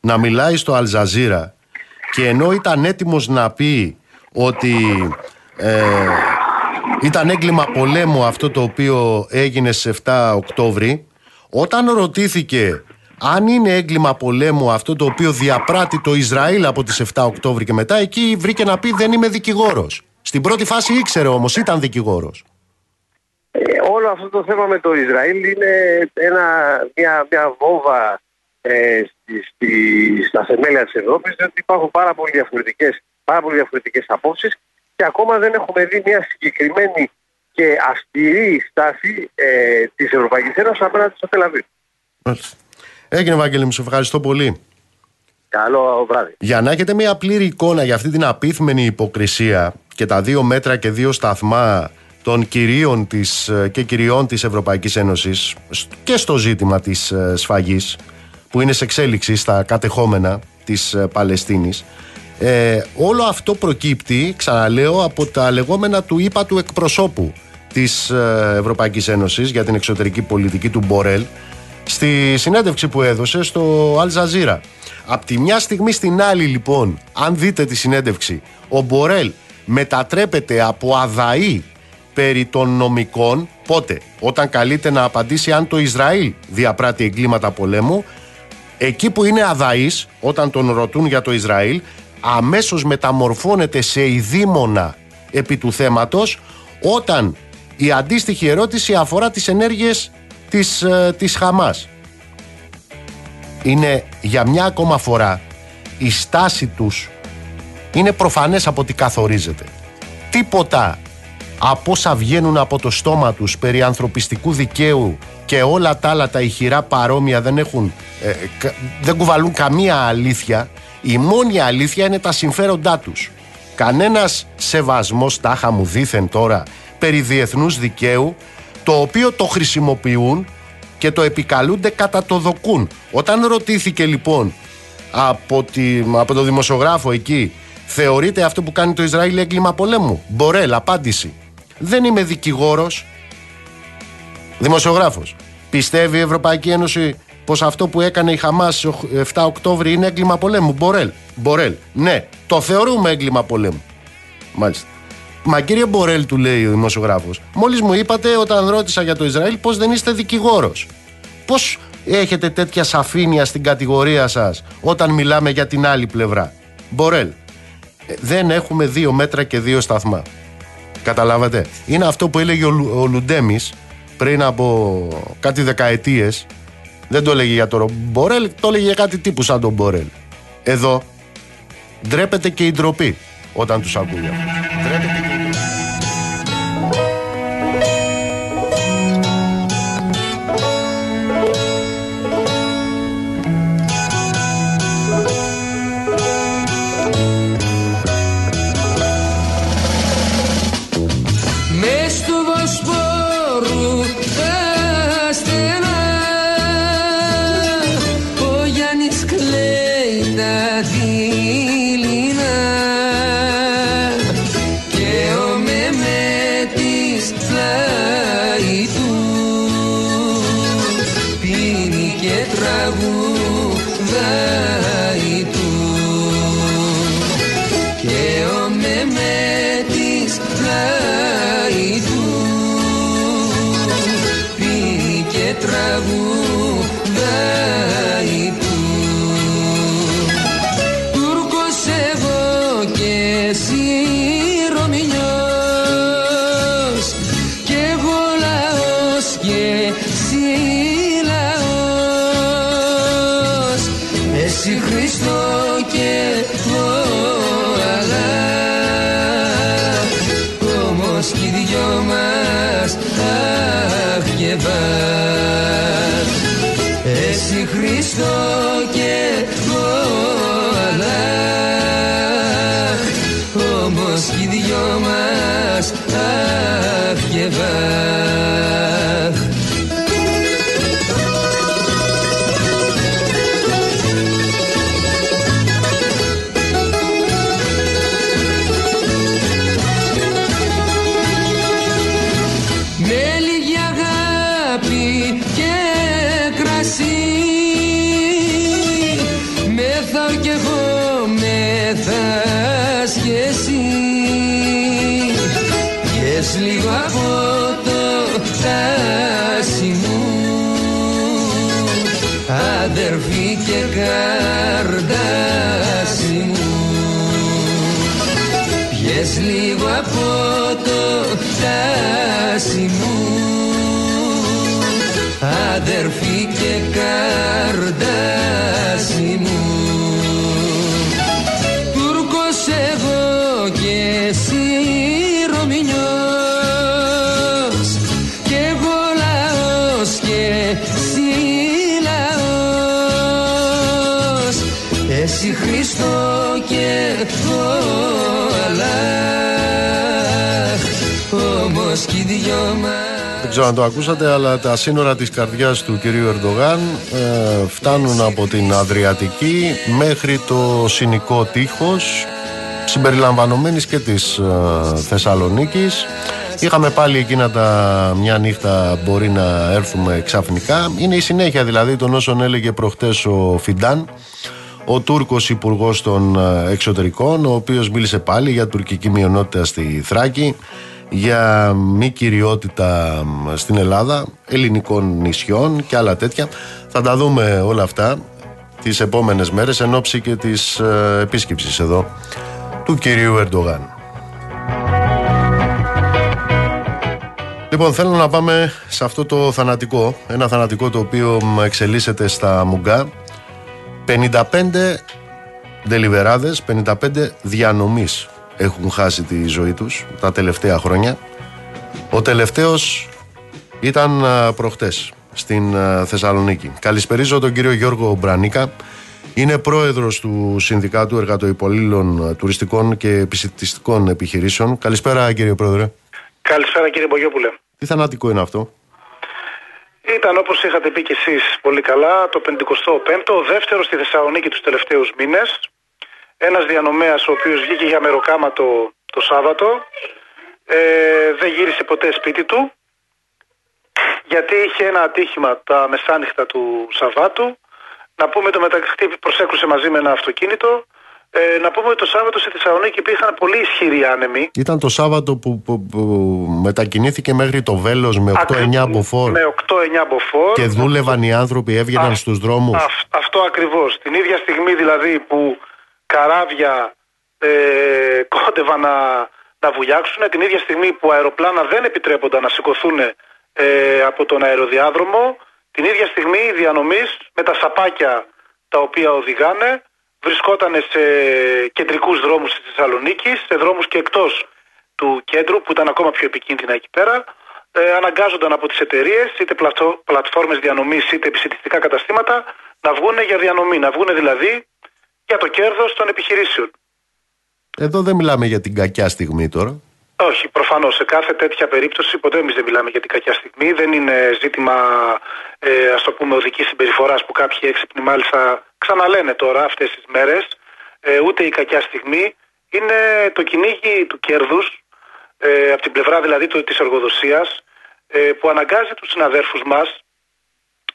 να μιλάει στο Αλζαζίρα και ενώ ήταν έτοιμος να πει ότι ε, ήταν έγκλημα πολέμου αυτό το οποίο έγινε σε 7 Οκτώβρη, όταν ρωτήθηκε αν είναι έγκλημα πολέμου αυτό το οποίο διαπράττει το Ισραήλ από τις 7 Οκτώβρη και μετά, εκεί βρήκε να πει δεν είμαι δικηγόρος. Στην πρώτη φάση ήξερε όμως, ήταν δικηγόρος. Ε, όλο αυτό το θέμα με το Ισραήλ είναι ένα, μια, μια βόμβα ε, στη, στη, στα θεμέλια της Ευρώπης διότι υπάρχουν πάρα πολύ διαφορετικές, πάρα πολύ διαφορετικές απόψεις και ακόμα δεν έχουμε δει μια συγκεκριμένη και αυστηρή στάση ε, της Ευρωπαϊκής Ένωσης απέναντι στο Τελαβή. Έγινε Βάγγελη μου, σε ευχαριστώ πολύ. Καλό βράδυ. Για να έχετε μια πλήρη εικόνα για αυτή την απίθμενη υποκρισία και τα δύο μέτρα και δύο σταθμά των κυρίων της, ε, και κυριών της Ευρωπαϊκής Ένωσης και στο ζήτημα της ε, σφαγής που είναι σε εξέλιξη στα κατεχόμενα της ε, Παλαιστίνης ε, όλο αυτό προκύπτει, ξαναλέω, από τα λεγόμενα του ΙΠΑ του εκπροσώπου της Ευρωπαϊκής Ένωσης για την εξωτερική πολιτική του Μπορέλ στη συνέντευξη που έδωσε στο Αλζαζίρα. Από τη μια στιγμή στην άλλη λοιπόν, αν δείτε τη συνέντευξη, ο Μπορέλ μετατρέπεται από αδαή περί των νομικών πότε, όταν καλείται να απαντήσει αν το Ισραήλ διαπράττει εγκλήματα πολέμου εκεί που είναι αδαής όταν τον ρωτούν για το Ισραήλ αμέσως μεταμορφώνεται σε ειδήμονα επί του θέματος όταν η αντίστοιχη ερώτηση αφορά τις ενέργειες της, ε, της Χαμάς. Είναι για μια ακόμα φορά η στάση τους είναι προφανές από τι καθορίζεται. Τίποτα από όσα βγαίνουν από το στόμα τους περί ανθρωπιστικού δικαίου και όλα τα άλλα τα ηχηρά παρόμοια δεν έχουν ε, δεν κουβαλούν καμία αλήθεια η μόνη αλήθεια είναι τα συμφέροντά τους. Κανένας σεβασμός τάχα μου δήθεν τώρα περί διεθνούς δικαίου το οποίο το χρησιμοποιούν και το επικαλούνται κατά το δοκούν όταν ρωτήθηκε λοιπόν από, τη, από το δημοσιογράφο εκεί θεωρείται αυτό που κάνει το Ισραήλ έγκλημα πολέμου. Μπορέλ απάντηση δεν είμαι δικηγόρος. Δημοσιογράφος. Πιστεύει η Ευρωπαϊκή Ένωση πως αυτό που έκανε η Χαμάς 7 Οκτώβρη είναι έγκλημα πολέμου; Μπορέλ. Μπορέλ. Ναι, το θεωρούμε έγκλημα πολέμου. Μάλιστα. Μα κύριε Μπορέλ, του λέει ο δημοσιογράφος, μόλις μου είπατε όταν ρώτησα για το Ισραήλ πως δεν είστε δικηγόρος. Πώς έχετε τέτοια σαφήνεια στην κατηγορία σας όταν μιλάμε για την άλλη πλευρά; Μπορέλ. Ε, δεν έχουμε δύο μέτρα και δύο σταθμά. Καταλάβατε; Είναι αυτό που έλεγε ο, ο Λουντέμις πριν από κάτι δεκαετίες. Δεν το έλεγε για τον Μπορέλ, το έλεγε για κάτι τύπου σαν τον Μπορέλ. Εδώ ντρέπεται και η ντροπή όταν τους ακούει αυτό. Ντρέπεται εσύ ξέρω αν το ακούσατε, αλλά τα σύνορα της καρδιάς του κυρίου Ερντογάν ε, φτάνουν από την Αδριατική μέχρι το Συνικό Τείχος, συμπεριλαμβανομένης και της ε, Θεσσαλονίκης. Είχαμε πάλι εκείνα τα μια νύχτα μπορεί να έρθουμε ξαφνικά. Είναι η συνέχεια δηλαδή των όσων έλεγε προχτές ο Φιντάν, ο Τούρκος υπουργός των ε, Εξωτερικών, ο οποίος μίλησε πάλι για τουρκική μειονότητα στη Θράκη, για μη κυριότητα μ, στην Ελλάδα, ελληνικών νησιών και άλλα τέτοια. Θα τα δούμε όλα αυτά τις επόμενες μέρες εν ώψη και της ε, επίσκεψης εδώ του κυρίου Ερντογάν. Λοιπόν, θέλω να πάμε σε αυτό το θανατικό. Ένα θανατικό το οποίο μ, εξελίσσεται στα Μουγκά. 55 δελιβεράδες, 55 διανομής έχουν χάσει τη ζωή τους τα τελευταία χρόνια. Ο τελευταίος ήταν α, προχτές στην α, Θεσσαλονίκη. Καλησπερίζω τον κύριο Γιώργο Μπρανίκα. Είναι πρόεδρος του Συνδικάτου Εργατοϊπολήλων α, Τουριστικών και Επιστημιστικών Επιχειρήσεων. Καλησπέρα κύριε Πρόεδρε. Καλησπέρα κύριε Μπογιόπουλε. Τι θανατικό είναι αυτό; Ήταν όπως είχατε πει και εσείς πολύ καλά το 55ο, ο δεύτερος στη Θεσσαλονίκη τους τελευταίους μήνες. Ένας διανομέας ο οποίος βγήκε για μεροκάματο το Σάββατο. Ε, δεν γύρισε ποτέ σπίτι του γιατί είχε ένα ατύχημα τα μεσάνυχτα του Σαββάτου. Να πούμε το μεταξύ προσέκρουσε μαζί με ένα αυτοκίνητο. Ε, να πούμε ότι το Σάββατο στη Θεσσαλονίκη υπήρχαν πολύ ισχυροί άνεμοι. Ήταν το Σάββατο που, που, που μετακινήθηκε μέχρι το Βέλος με 8-9 μποφόρ Με 8-9 μποφόρ. και δούλευαν οι άνθρωποι, έβγαιναν Α, στους δρόμους. αυ- αυτό ακριβώς. Την ίδια στιγμή δηλαδή που καράβια ε, κόντευαν να, να βουλιάξουν, την ίδια στιγμή που αεροπλάνα δεν επιτρέπονταν να σηκωθούν ε, από τον αεροδιάδρομο, την ίδια στιγμή οι διανομής με τα σαπάκια τα οποία οδηγάνε βρισκόταν σε κεντρικούς δρόμους της Θεσσαλονίκης, σε δρόμους και εκτός του κέντρου που ήταν ακόμα πιο επικίνδυνα εκεί πέρα, ε, αναγκάζονταν από τις εταιρείες, είτε πλατο, πλατφόρμες διανομής είτε επισητιστικά καταστήματα, να βγουν για διανομή, να βγουν δηλαδή για το κέρδος των επιχειρήσεων. Εδώ δεν μιλάμε για την κακιά στιγμή τώρα. Όχι, προφανώς. Σε κάθε τέτοια περίπτωση ποτέ εμείς δεν μιλάμε για την κακιά στιγμή. Δεν είναι ζήτημα, ε, ας το πούμε, οδικής συμπεριφοράς που κάποιοι έξυπνοι μάλιστα ξαναλένε τώρα αυτές τις μέρες. Ε, ούτε η κακιά στιγμή. Είναι το κυνήγι του κέρδους, ε, από την πλευρά δηλαδή της εργοδοσίας, ε, που αναγκάζει τους συναδέρφους μας,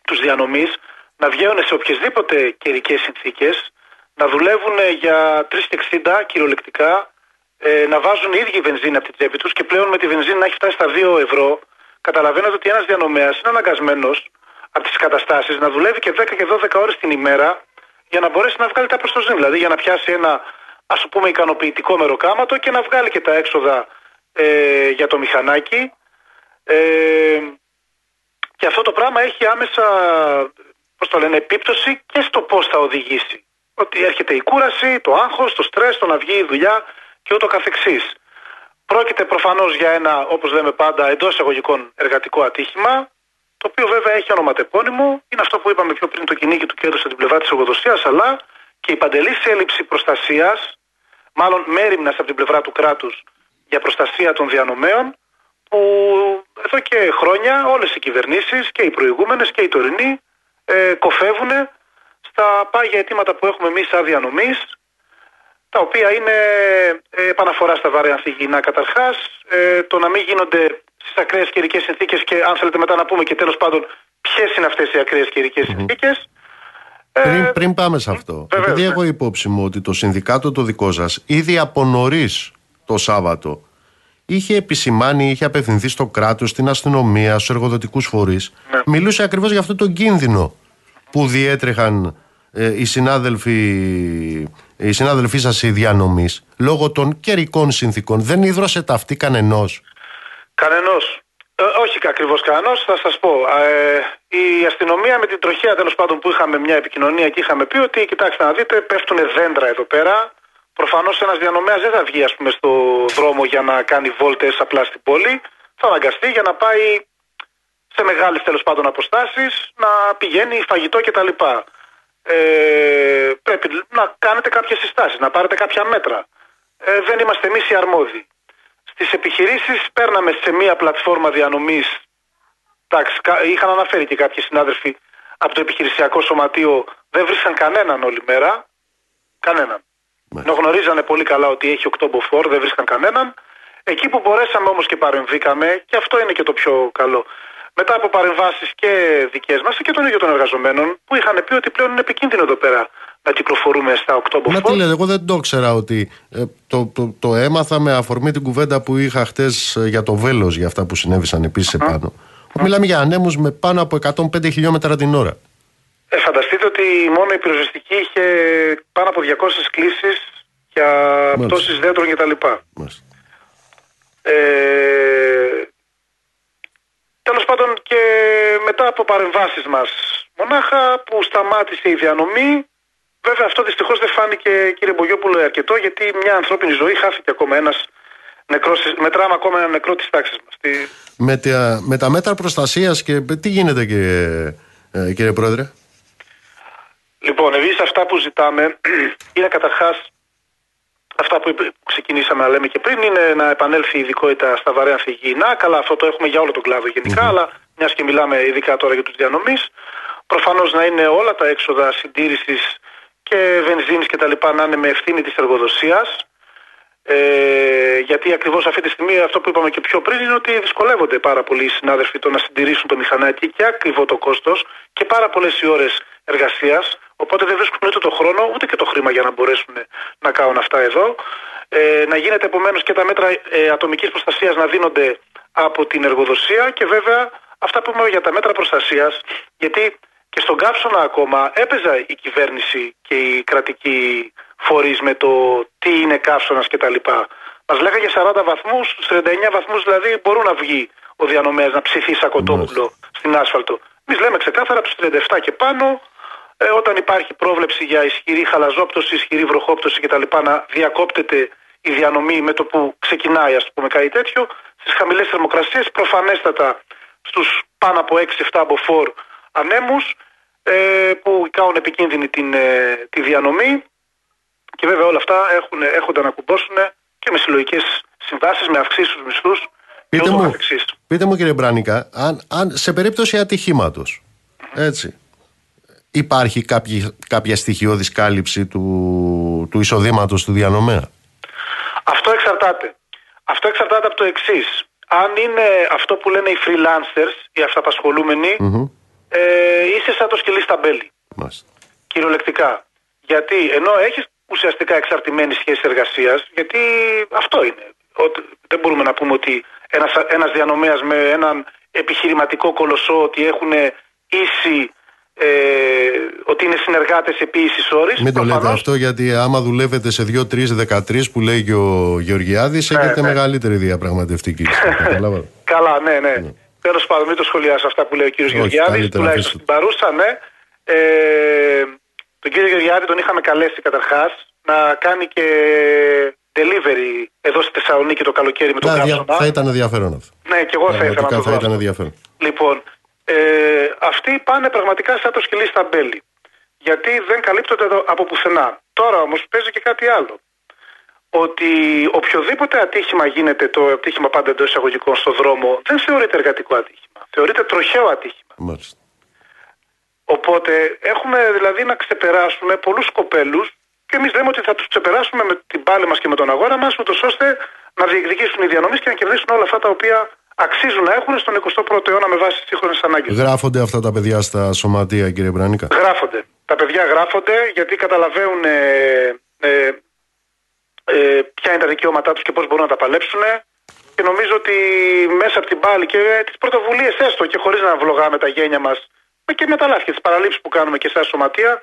τους διανομής, να βγαίνουν σε οποιασδήποτε καιρικές συνθήκες, να δουλεύουν για 3,60 κυριολεκτικά, ε, να βάζουν οι ίδιοι βενζίνη από την τσέπη τους και πλέον με τη βενζίνη να έχει φτάσει στα 2 ευρώ, καταλαβαίνετε ότι ένας διανομέας είναι αναγκασμένος από τις καταστάσεις να δουλεύει και 10 και 12 ώρες την ημέρα για να μπορέσει να βγάλει τα προς το ζήν. Δηλαδή για να πιάσει ένα ας πούμε ικανοποιητικό μεροκάματο και να βγάλει και τα έξοδα ε, για το μηχανάκι. Ε, και αυτό το πράγμα έχει άμεσα πώς το λένε, επίπτωση και στο πώς θα οδηγήσει. Ότι έρχεται η κούραση, το άγχος, το στρες, το να βγει η δουλειά και ούτω καθεξής. Πρόκειται προφανώς για ένα, όπως λέμε πάντα, εντός εισαγωγικών εργατικό ατύχημα, το οποίο βέβαια έχει ονοματεπώνυμο, είναι αυτό που είπαμε πιο πριν, το κυνήγι του κέντρου στην πλευρά της εργοδοσίας, αλλά και η παντελής έλλειψη προστασίας, μάλλον μέρημνας από την πλευρά του κράτους για προστασία των διανομέων, που εδώ και χρόνια όλες οι κυβερνήσεις και οι προηγούμενες και οι τωρινοί ε, κοφεύουν στα πάγια αιτήματα που έχουμε εμείς σαν διανομής τα οποία είναι ε, επαναφορά στα βαρέα ανθυγιεινά καταρχάς, ε, το να μην γίνονται στις ακραίες καιρικές συνθήκες και αν θέλετε μετά να πούμε και τέλος πάντων ποιες είναι αυτές οι ακραίες καιρικές mm-hmm. συνθήκες. Πριν, πριν πάμε σε αυτό, βεβαίως, επειδή ναι. έχω υπόψη μου ότι το συνδικάτο το δικό σας ήδη από νωρίς το Σάββατο είχε επισημάνει, είχε απευθυνθεί στο κράτος, στην αστυνομία, στους εργοδοτικούς φορείς ναι. μιλούσε ακριβώς για αυτό το κίνδυνο που διέτρεχαν ε, οι συνάδελφοι οι συνάδελφοί σας οι διανομής λόγω των καιρικών συνθήκων δεν ίδρωσε ταυτή κανενός; Κανενός ε, όχι ακριβώς κανένας, θα σας πω. Ε, η αστυνομία με την τροχία τέλος πάντων που είχαμε μια επικοινωνία και είχαμε πει ότι κοιτάξτε να δείτε πέφτουν δέντρα εδώ πέρα Προφανώς ένας διανομέας δεν θα βγει ας πούμε, στο δρόμο για να κάνει βόλτες απλά στην πόλη. Θα αναγκαστεί για να πάει σε μεγάλες τέλος πάντων αποστάσεις να πηγαίνει φαγητό κτλ. Ε, πρέπει να κάνετε κάποιες συστάσεις, να πάρετε κάποια μέτρα. Ε, δεν είμαστε εμείς οι αρμόδιοι. Στις επιχειρήσεις παίρναμε σε μία πλατφόρμα διανομής. Εντάξει, είχαν αναφέρει και κάποιοι συνάδελφοι από το επιχειρησιακό σωματείο, δεν βρίσκαν κανέναν όλη μέρα. Κανέναν. Ενώ γνωρίζανε πολύ καλά ότι έχει 8 μποφόρ, δεν βρίσκαν κανέναν. Εκεί που μπορέσαμε όμως και παρεμβήκαμε, και αυτό είναι και το πιο καλό. Μετά από παρεμβάσεις και δικές μας και των ίδιων των εργαζομένων, που είχαν πει ότι πλέον είναι επικίνδυνο εδώ πέρα να κυκλοφορούμε στα 8 μποφόρ. Μα τι λέτε, εγώ δεν το ήξερα ότι. Ε, το, το, το, έμαθα με αφορμή την κουβέντα που είχα χτες ε, για το βέλος, για αυτά που συνέβησαν επίσης επάνω. Μιλάμε για ανέμους με πάνω από 105 χιλιόμετρα την ώρα. Ε, φανταστείτε ότι μόνο η πυροσβεστική είχε πάνω από 200 κλήσεις για πτώσεις δέντρων κτλ. Ε, τέλος πάντων και μετά από παρεμβάσεις μας μονάχα που σταμάτησε η διανομή βέβαια αυτό δυστυχώς δεν φάνηκε κύριε Μπογιόπουλο αρκετό γιατί μια ανθρώπινη ζωή χάθηκε ακόμα ένας νεκρός, μετράμε ακόμα ένα νεκρό της τάξης μας. Με, τα, με τα μέτρα προστασίας και τι γίνεται κύριε, ε, κύριε Πρόεδρε; Λοιπόν, εμείς αυτά που ζητάμε είναι καταρχάς αυτά που ξεκινήσαμε να λέμε και πριν, είναι να επανέλθει η ειδικότητα στα βαρέα ανθυγιεινά. Καλά, αυτό το έχουμε για όλο τον κλάδο γενικά, αλλά μιας και μιλάμε ειδικά τώρα για τους διανομής. Προφανώς να είναι όλα τα έξοδα συντήρησης και βενζίνης κτλ. να είναι με ευθύνη της εργοδοσίας. Ε, γιατί ακριβώς αυτή τη στιγμή αυτό που είπαμε και πιο πριν είναι ότι δυσκολεύονται πάρα πολλοί οι συνάδελφοι το να συντηρήσουν το μηχανάκι και ακριβό το κόστος και πάρα πολλές οι ώρες εργασίας. Οπότε δεν βρίσκουν ούτε το χρόνο ούτε και το χρήμα για να μπορέσουν να κάνουν αυτά εδώ. Ε, να γίνεται επομένως και τα μέτρα ε, ατομικής προστασίας να δίνονται από την εργοδοσία και βέβαια αυτά που είπαμε για τα μέτρα προστασίας, γιατί και στον κάψονα ακόμα έπαιζε η κυβέρνηση και οι κρατικοί φορείς με το τι είναι καύσωνα κτλ. Μας λέγανε 40 βαθμούς, 49 βαθμούς δηλαδή μπορούν να βγει ο διανομέας να ψηθεί σαν κοτόπουλο στην άσφαλτο. Εμείς λέμε ξεκάθαρα τους 37 και πάνω, ε, όταν υπάρχει πρόβλεψη για ισχυρή χαλαζόπτωση, ισχυρή βροχόπτωση κτλ. να διακόπτεται η διανομή με το που ξεκινάει, ας πούμε, κάτι τέτοιο. Στις χαμηλές θερμοκρασίες, προφανέστατα στους πάνω από 6-7 μποφόρ ανέμους, ε, που κάνουν επικίνδυνη την, ε, τη διανομή. Και βέβαια όλα αυτά έχουν, έχονται να κουμπώσουν και με συλλογικές συμβάσεις, με αυξήσεις στου μισθούς. Πείτε, μου, πείτε μου κύριε Μπράνικα, αν, αν σε περίπτωση ατυχήματος, έτσι, υπάρχει κάποια, κάποια στοιχειώδης κάλυψη του, του εισοδήματος του διανομέα; Αυτό εξαρτάται. Αυτό εξαρτάται από το εξής. Αν είναι αυτό που λένε οι freelancers, οι αυταπασχολουμενοι ε, είσαι σαν το σκυλί στα μπέλη. Κυριολεκτικά. Γιατί ενώ έχεις ουσιαστικά εξαρτημένη σχέση εργασίας, γιατί αυτό είναι. Ότι δεν μπορούμε να πούμε ότι ένας, ένας διανομέας με έναν επιχειρηματικό κολοσσό ότι έχουν ίση ε, ότι είναι συνεργάτες επί ίση όρη. Μην το λέτε αυτό, γιατί άμα δουλεύετε σε 2-3-13 που λέει και ο Γεωργιάδης, ναι, έχετε ναι. μεγαλύτερη διαπραγματευτική. Καλά, ναι, ναι. ναι. Τέλος πάντων, μην το σχολιάσω αυτά που λέει ο κύριος Γεωργιάδης. Τουλάχιστον στην παρούσα, ναι. Ε, τον κύριο Γεωργιάδη τον είχαμε καλέσει καταρχάς να κάνει και delivery εδώ στη Θεσσαλονίκη το καλοκαίρι με τον Κάψονα. Θα ήταν ενδιαφέρον αυτό. Ναι, και εγώ θα ήθελα να το Θα ήταν ενδιαφέρον. Λοιπόν, ε, αυτοί πάνε πραγματικά σαν το σκυλί στα μπέλη. Γιατί δεν καλύπτονται από πουθενά. Τώρα όμως παίζει και κάτι άλλο. Ότι οποιοδήποτε ατύχημα γίνεται, το ατύχημα πάντα εντός εισαγωγικών στον δρόμο, δεν θεωρείται εργατικό ατύχημα. Θεωρείται τροχαίο ατύχημα. Μάλιστα. Οπότε έχουμε δηλαδή να ξεπεράσουμε πολλούς κοπέλους και εμείς λέμε ότι θα τους ξεπεράσουμε με την πάλη μας και με τον αγώνα μας, ούτως ώστε να διεκδικήσουν οι διανομής και να κερδίσουν όλα αυτά τα οποία αξίζουν να έχουν στον 21ο αιώνα με βάση τι σύγχρονες ανάγκες. Γράφονται αυτά τα παιδιά στα σωματεία, κύριε Μπρανίκα; Γράφονται. Τα παιδιά γράφονται γιατί καταλαβαίνουν ε, ε, ε, ποια είναι τα δικαιώματά τους και πώς μπορούν να τα παλέψουν. Και νομίζω ότι μέσα από την πάλη και τις πρωτοβουλίες, έστω και χωρίς να βλογάμε τα γένια μας και με τα λάθη και τις παραλήψεις που κάνουμε και στα σωματεία,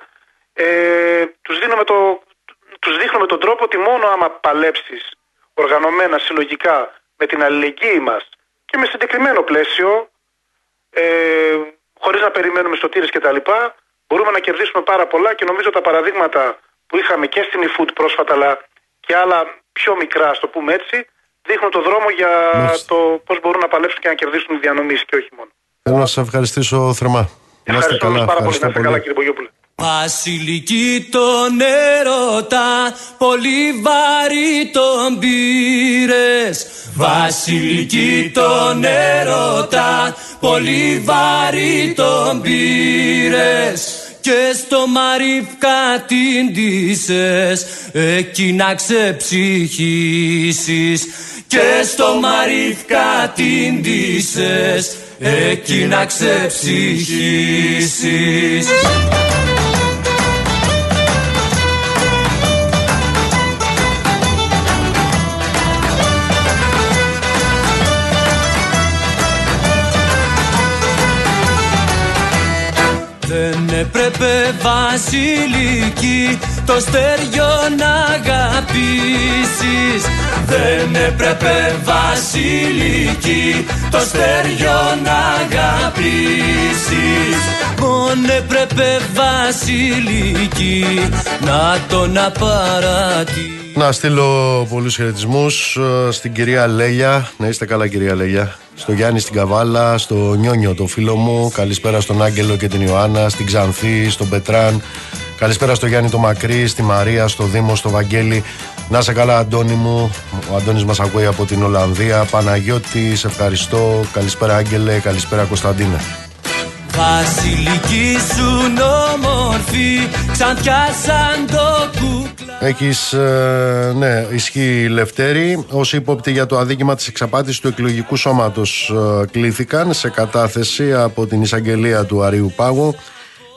ε, τους, δίνουμε το, τους δείχνουμε τον τρόπο ότι μόνο άμα παλέψεις οργανωμένα, συλλογικά, με την αλληλεγγύη μας και με συγκεκριμένο πλαίσιο, ε, χωρίς να περιμένουμε σωτήρες και τα λοιπά, μπορούμε να κερδίσουμε πάρα πολλά και νομίζω τα παραδείγματα που είχαμε και στην eFood πρόσφατα αλλά και άλλα πιο μικρά, ας το πούμε έτσι, δείχνουν το δρόμο για το πώς μπορούν να παλέψουν και να κερδίσουν διανομής και όχι μόνο. Θέλω να σας ευχαριστήσω θερμά. Ευχαριστώ καλά, πάρα πολύ. Να είστε καλά κύριε Μπογιόπουλε. Βασιλική τον έρωτα, πολύ βαρύ τον πήρες. Βασιλική τον έρωτα, πολύ βαρύ τον πήρες. Και στο Μαρίφκα την ντύσες εκεί να ξεψυχήσεις. Και στο Μαρίφκα την ντύσες εκεί να ξεψυχήσεις έπρεπε βασιλική το στεριό να αγαπήσεις Δεν έπρεπε βασιλική το στεριό να αγαπήσεις Μόνο έπρεπε βασιλική να τον απαρατήσεις να στείλω πολλούς χαιρετισμούς ε, στην κυρία Λέλια. Να είστε καλά, κυρία Λέλια. Στο Γιάννη στην Καβάλα, στο Νιόνιο, το φίλο μου. Καλησπέρα στον Άγγελο και την Ιωάννα, στην Ξανθή, στον Πετράν. Καλησπέρα στο Γιάννη το Μακρύ, στη Μαρία, στο Δήμο, στο Βαγγέλη. Να είσαι καλά, Αντώνη μου. Ο Αντώνης μας ακούει από την Ολλανδία. Παναγιώτη, σε ευχαριστώ. Καλησπέρα, Άγγελε. Καλησπέρα, Κωνσταντίνα. Βασιλική σου όμορφη, σαν πιάσαν το κούκλα. Έχεις, ε, ναι, ισχύει Λευτέρη. Όσοι ύποπτοι για το αδίκημα της εξαπάτησης του εκλογικού σώματος ε, κλήθηκαν σε κατάθεση από την εισαγγελία του Αρίου Πάγου.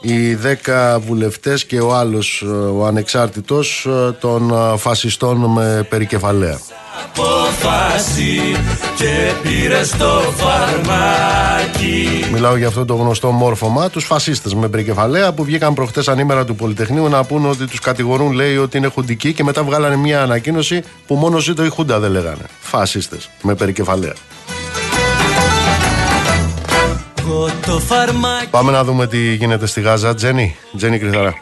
Οι δέκα βουλευτές και ο άλλος, ε, ο ανεξάρτητος, των φασιστών με περικεφαλαία απόφαση και πήρε το φαρμάκι. Μιλάω για αυτό το γνωστό μόρφωμα, τους φασίστες με μπρικεφαλαία που βγήκαν προχτές ανήμερα του Πολυτεχνείου να πούνε ότι τους κατηγορούν, λέει, ότι είναι χουντικοί και μετά βγάλανε μια ανακοίνωση που μόνο ζήτω η Χούντα δεν λέγανε. Φασίστες με περικεφαλαία. Πάμε να δούμε τι γίνεται στη Γάζα. Τζένι, Τζένι Κρυθαρά.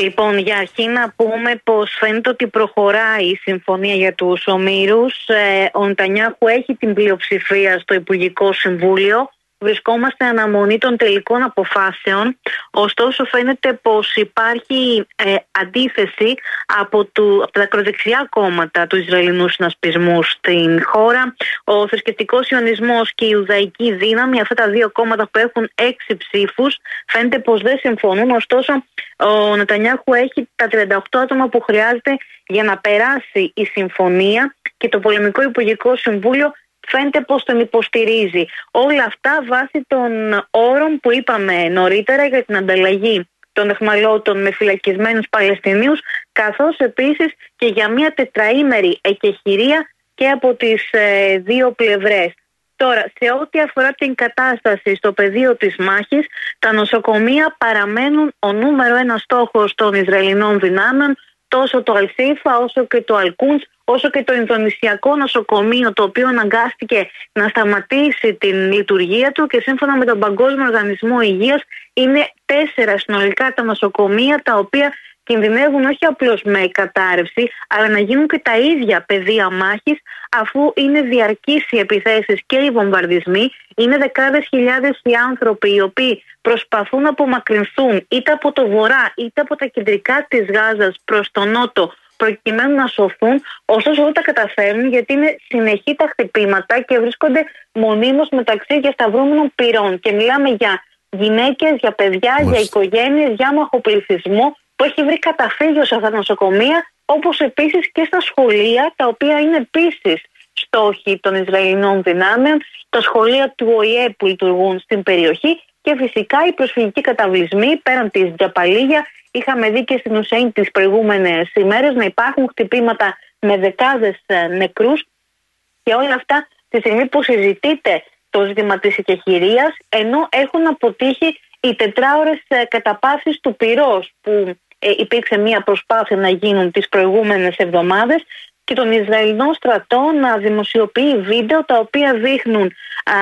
Λοιπόν, για αρχή να πούμε πως φαίνεται ότι προχωράει η συμφωνία για τους ομήρους. Ε, ο Ντανιάχου έχει την πλειοψηφία στο Υπουργικό Συμβούλιο βρισκόμαστε αναμονή των τελικών αποφάσεων. Ωστόσο φαίνεται πως υπάρχει ε, αντίθεση από, του, από τα ακροδεξιά κόμματα του Ισραηλινού συνασπισμού στην χώρα. Ο θρησκευτικός Ιωνισμός και η Ιουδαϊκή Δύναμη, αυτά τα δύο κόμματα που έχουν έξι ψήφους, φαίνεται πως δεν συμφωνούν. Ωστόσο ο Νετανιάχου έχει τα 38 άτομα που χρειάζεται για να περάσει η συμφωνία και το Πολεμικό Υπουργικό Συμβούλιο φαίνεται πως τον υποστηρίζει. Όλα αυτά βάσει των όρων που είπαμε νωρίτερα για την ανταλλαγή των εχμαλώτων με φυλακισμένους Παλαιστινίους καθώς επίσης και για μια τετραήμερη εκεχηρία και από τις ε, δύο πλευρές. Τώρα, σε ό,τι αφορά την κατάσταση στο πεδίο της μάχης, τα νοσοκομεία παραμένουν ο νούμερο ένα στόχος των Ισραηλινών δυνάμεων, τόσο το Αλσίφα όσο και το Αλκούντς, όσο και το Ινδονησιακό νοσοκομείο το οποίο αναγκάστηκε να σταματήσει την λειτουργία του και σύμφωνα με τον Παγκόσμιο Οργανισμό Υγείας είναι τέσσερα συνολικά τα νοσοκομεία τα οποία κινδυνεύουν όχι απλώς με κατάρρευση, αλλά να γίνουν και τα ίδια πεδία μάχης, αφού είναι διαρκείς οι επιθέσεις και οι βομβαρδισμοί. Είναι δεκάδες χιλιάδες οι άνθρωποι οι οποίοι προσπαθούν να απομακρυνθούν είτε από το βορρά είτε από τα κεντρικά της Γάζας προς τον νότο προκειμένου να σωθούν, ωστόσο δεν τα καταφέρνουν γιατί είναι συνεχή τα χτυπήματα και βρίσκονται μονίμως μεταξύ διασταυρούμενων πυρών. Και μιλάμε για γυναίκες, για παιδιά, για οικογένειες, για μαχοπληθυσμό που έχει βρει καταφύγιο σε αυτά τα νοσοκομεία, όπως επίσης και στα σχολεία, τα οποία είναι επίσης στόχοι των Ισραηλινών δυνάμεων, τα σχολεία του ΟΗΕ που λειτουργούν στην περιοχή και φυσικά οι προσφυγικοί καταβλισμοί πέραν της Τζαπαλίγια. Είχαμε δει και στην Ουσέιν τις προηγούμενες ημέρες να υπάρχουν χτυπήματα με δεκάδες νεκρούς και όλα αυτά τη στιγμή που συζητείται το ζήτημα της εκεχηρίας, ενώ έχουν αποτύχει οι τετράωρες καταπάσεις του πυρός που ε, υπήρξε μια προσπάθεια να γίνουν τις προηγούμενες εβδομάδες και τον Ισραηλινό στρατό να δημοσιοποιεί βίντεο τα οποία δείχνουν α,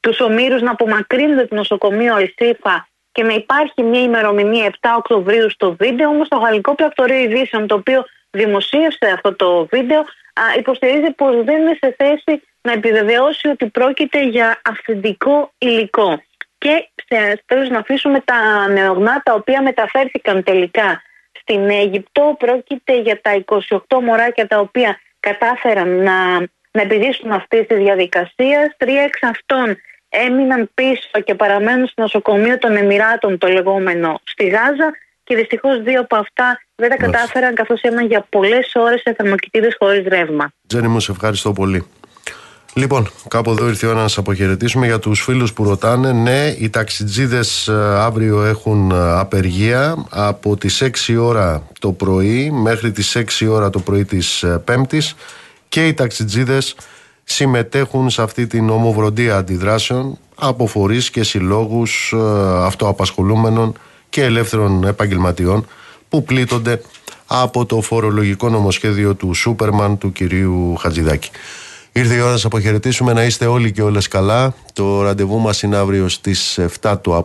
τους ομήρους να απομακρύνονται το νοσοκομείο Αλσίφα και να υπάρχει μια ημερομηνία 7 Οκτωβρίου στο βίντεο, όμως το γαλλικό πρακτορείο ειδήσεων το οποίο δημοσίευσε αυτό το βίντεο α, υποστηρίζει πως δεν είναι σε θέση να επιβεβαιώσει ότι πρόκειται για αυθεντικό υλικό. Και τέλος να αφήσουμε τα νεογνά τα οποία μεταφέρθηκαν τελικά στην Αίγυπτο. Πρόκειται για τα 28 μωράκια τα οποία κατάφεραν να, να επιδείξουν αυτή τη διαδικασία. Τρία εξ αυτών έμειναν πίσω και παραμένουν στο νοσοκομείο των Εμμυράτων, το λεγόμενο, στη Γάζα. Και δυστυχώς δύο από αυτά δεν τα κατάφεραν καθώς έμειναν για πολλές ώρες σε θερμοκοιτίδες χωρίς ρεύμα. Τζένι μου, σε ευχαριστώ πολύ. Λοιπόν, κάπου εδώ ήρθε η ώρα να σας αποχαιρετήσουμε για τους φίλους που ρωτάνε. Ναι, οι ταξιτζίδες αύριο έχουν απεργία από τις 6 ώρα το πρωί μέχρι τις 6 ώρα το πρωί της Πέμπτης και οι ταξιτζίδες συμμετέχουν σε αυτή την ομοβροντία αντιδράσεων από φορείς και συλλόγους αυτοαπασχολούμενων και ελεύθερων επαγγελματιών που πλήττονται από το φορολογικό νομοσχέδιο του Σούπερμαν του κυρίου Χατζηδάκη. Ήρθε η ώρα να σας αποχαιρετήσουμε να είστε όλοι και όλες καλά. Το ραντεβού μας είναι αύριο στις 7 το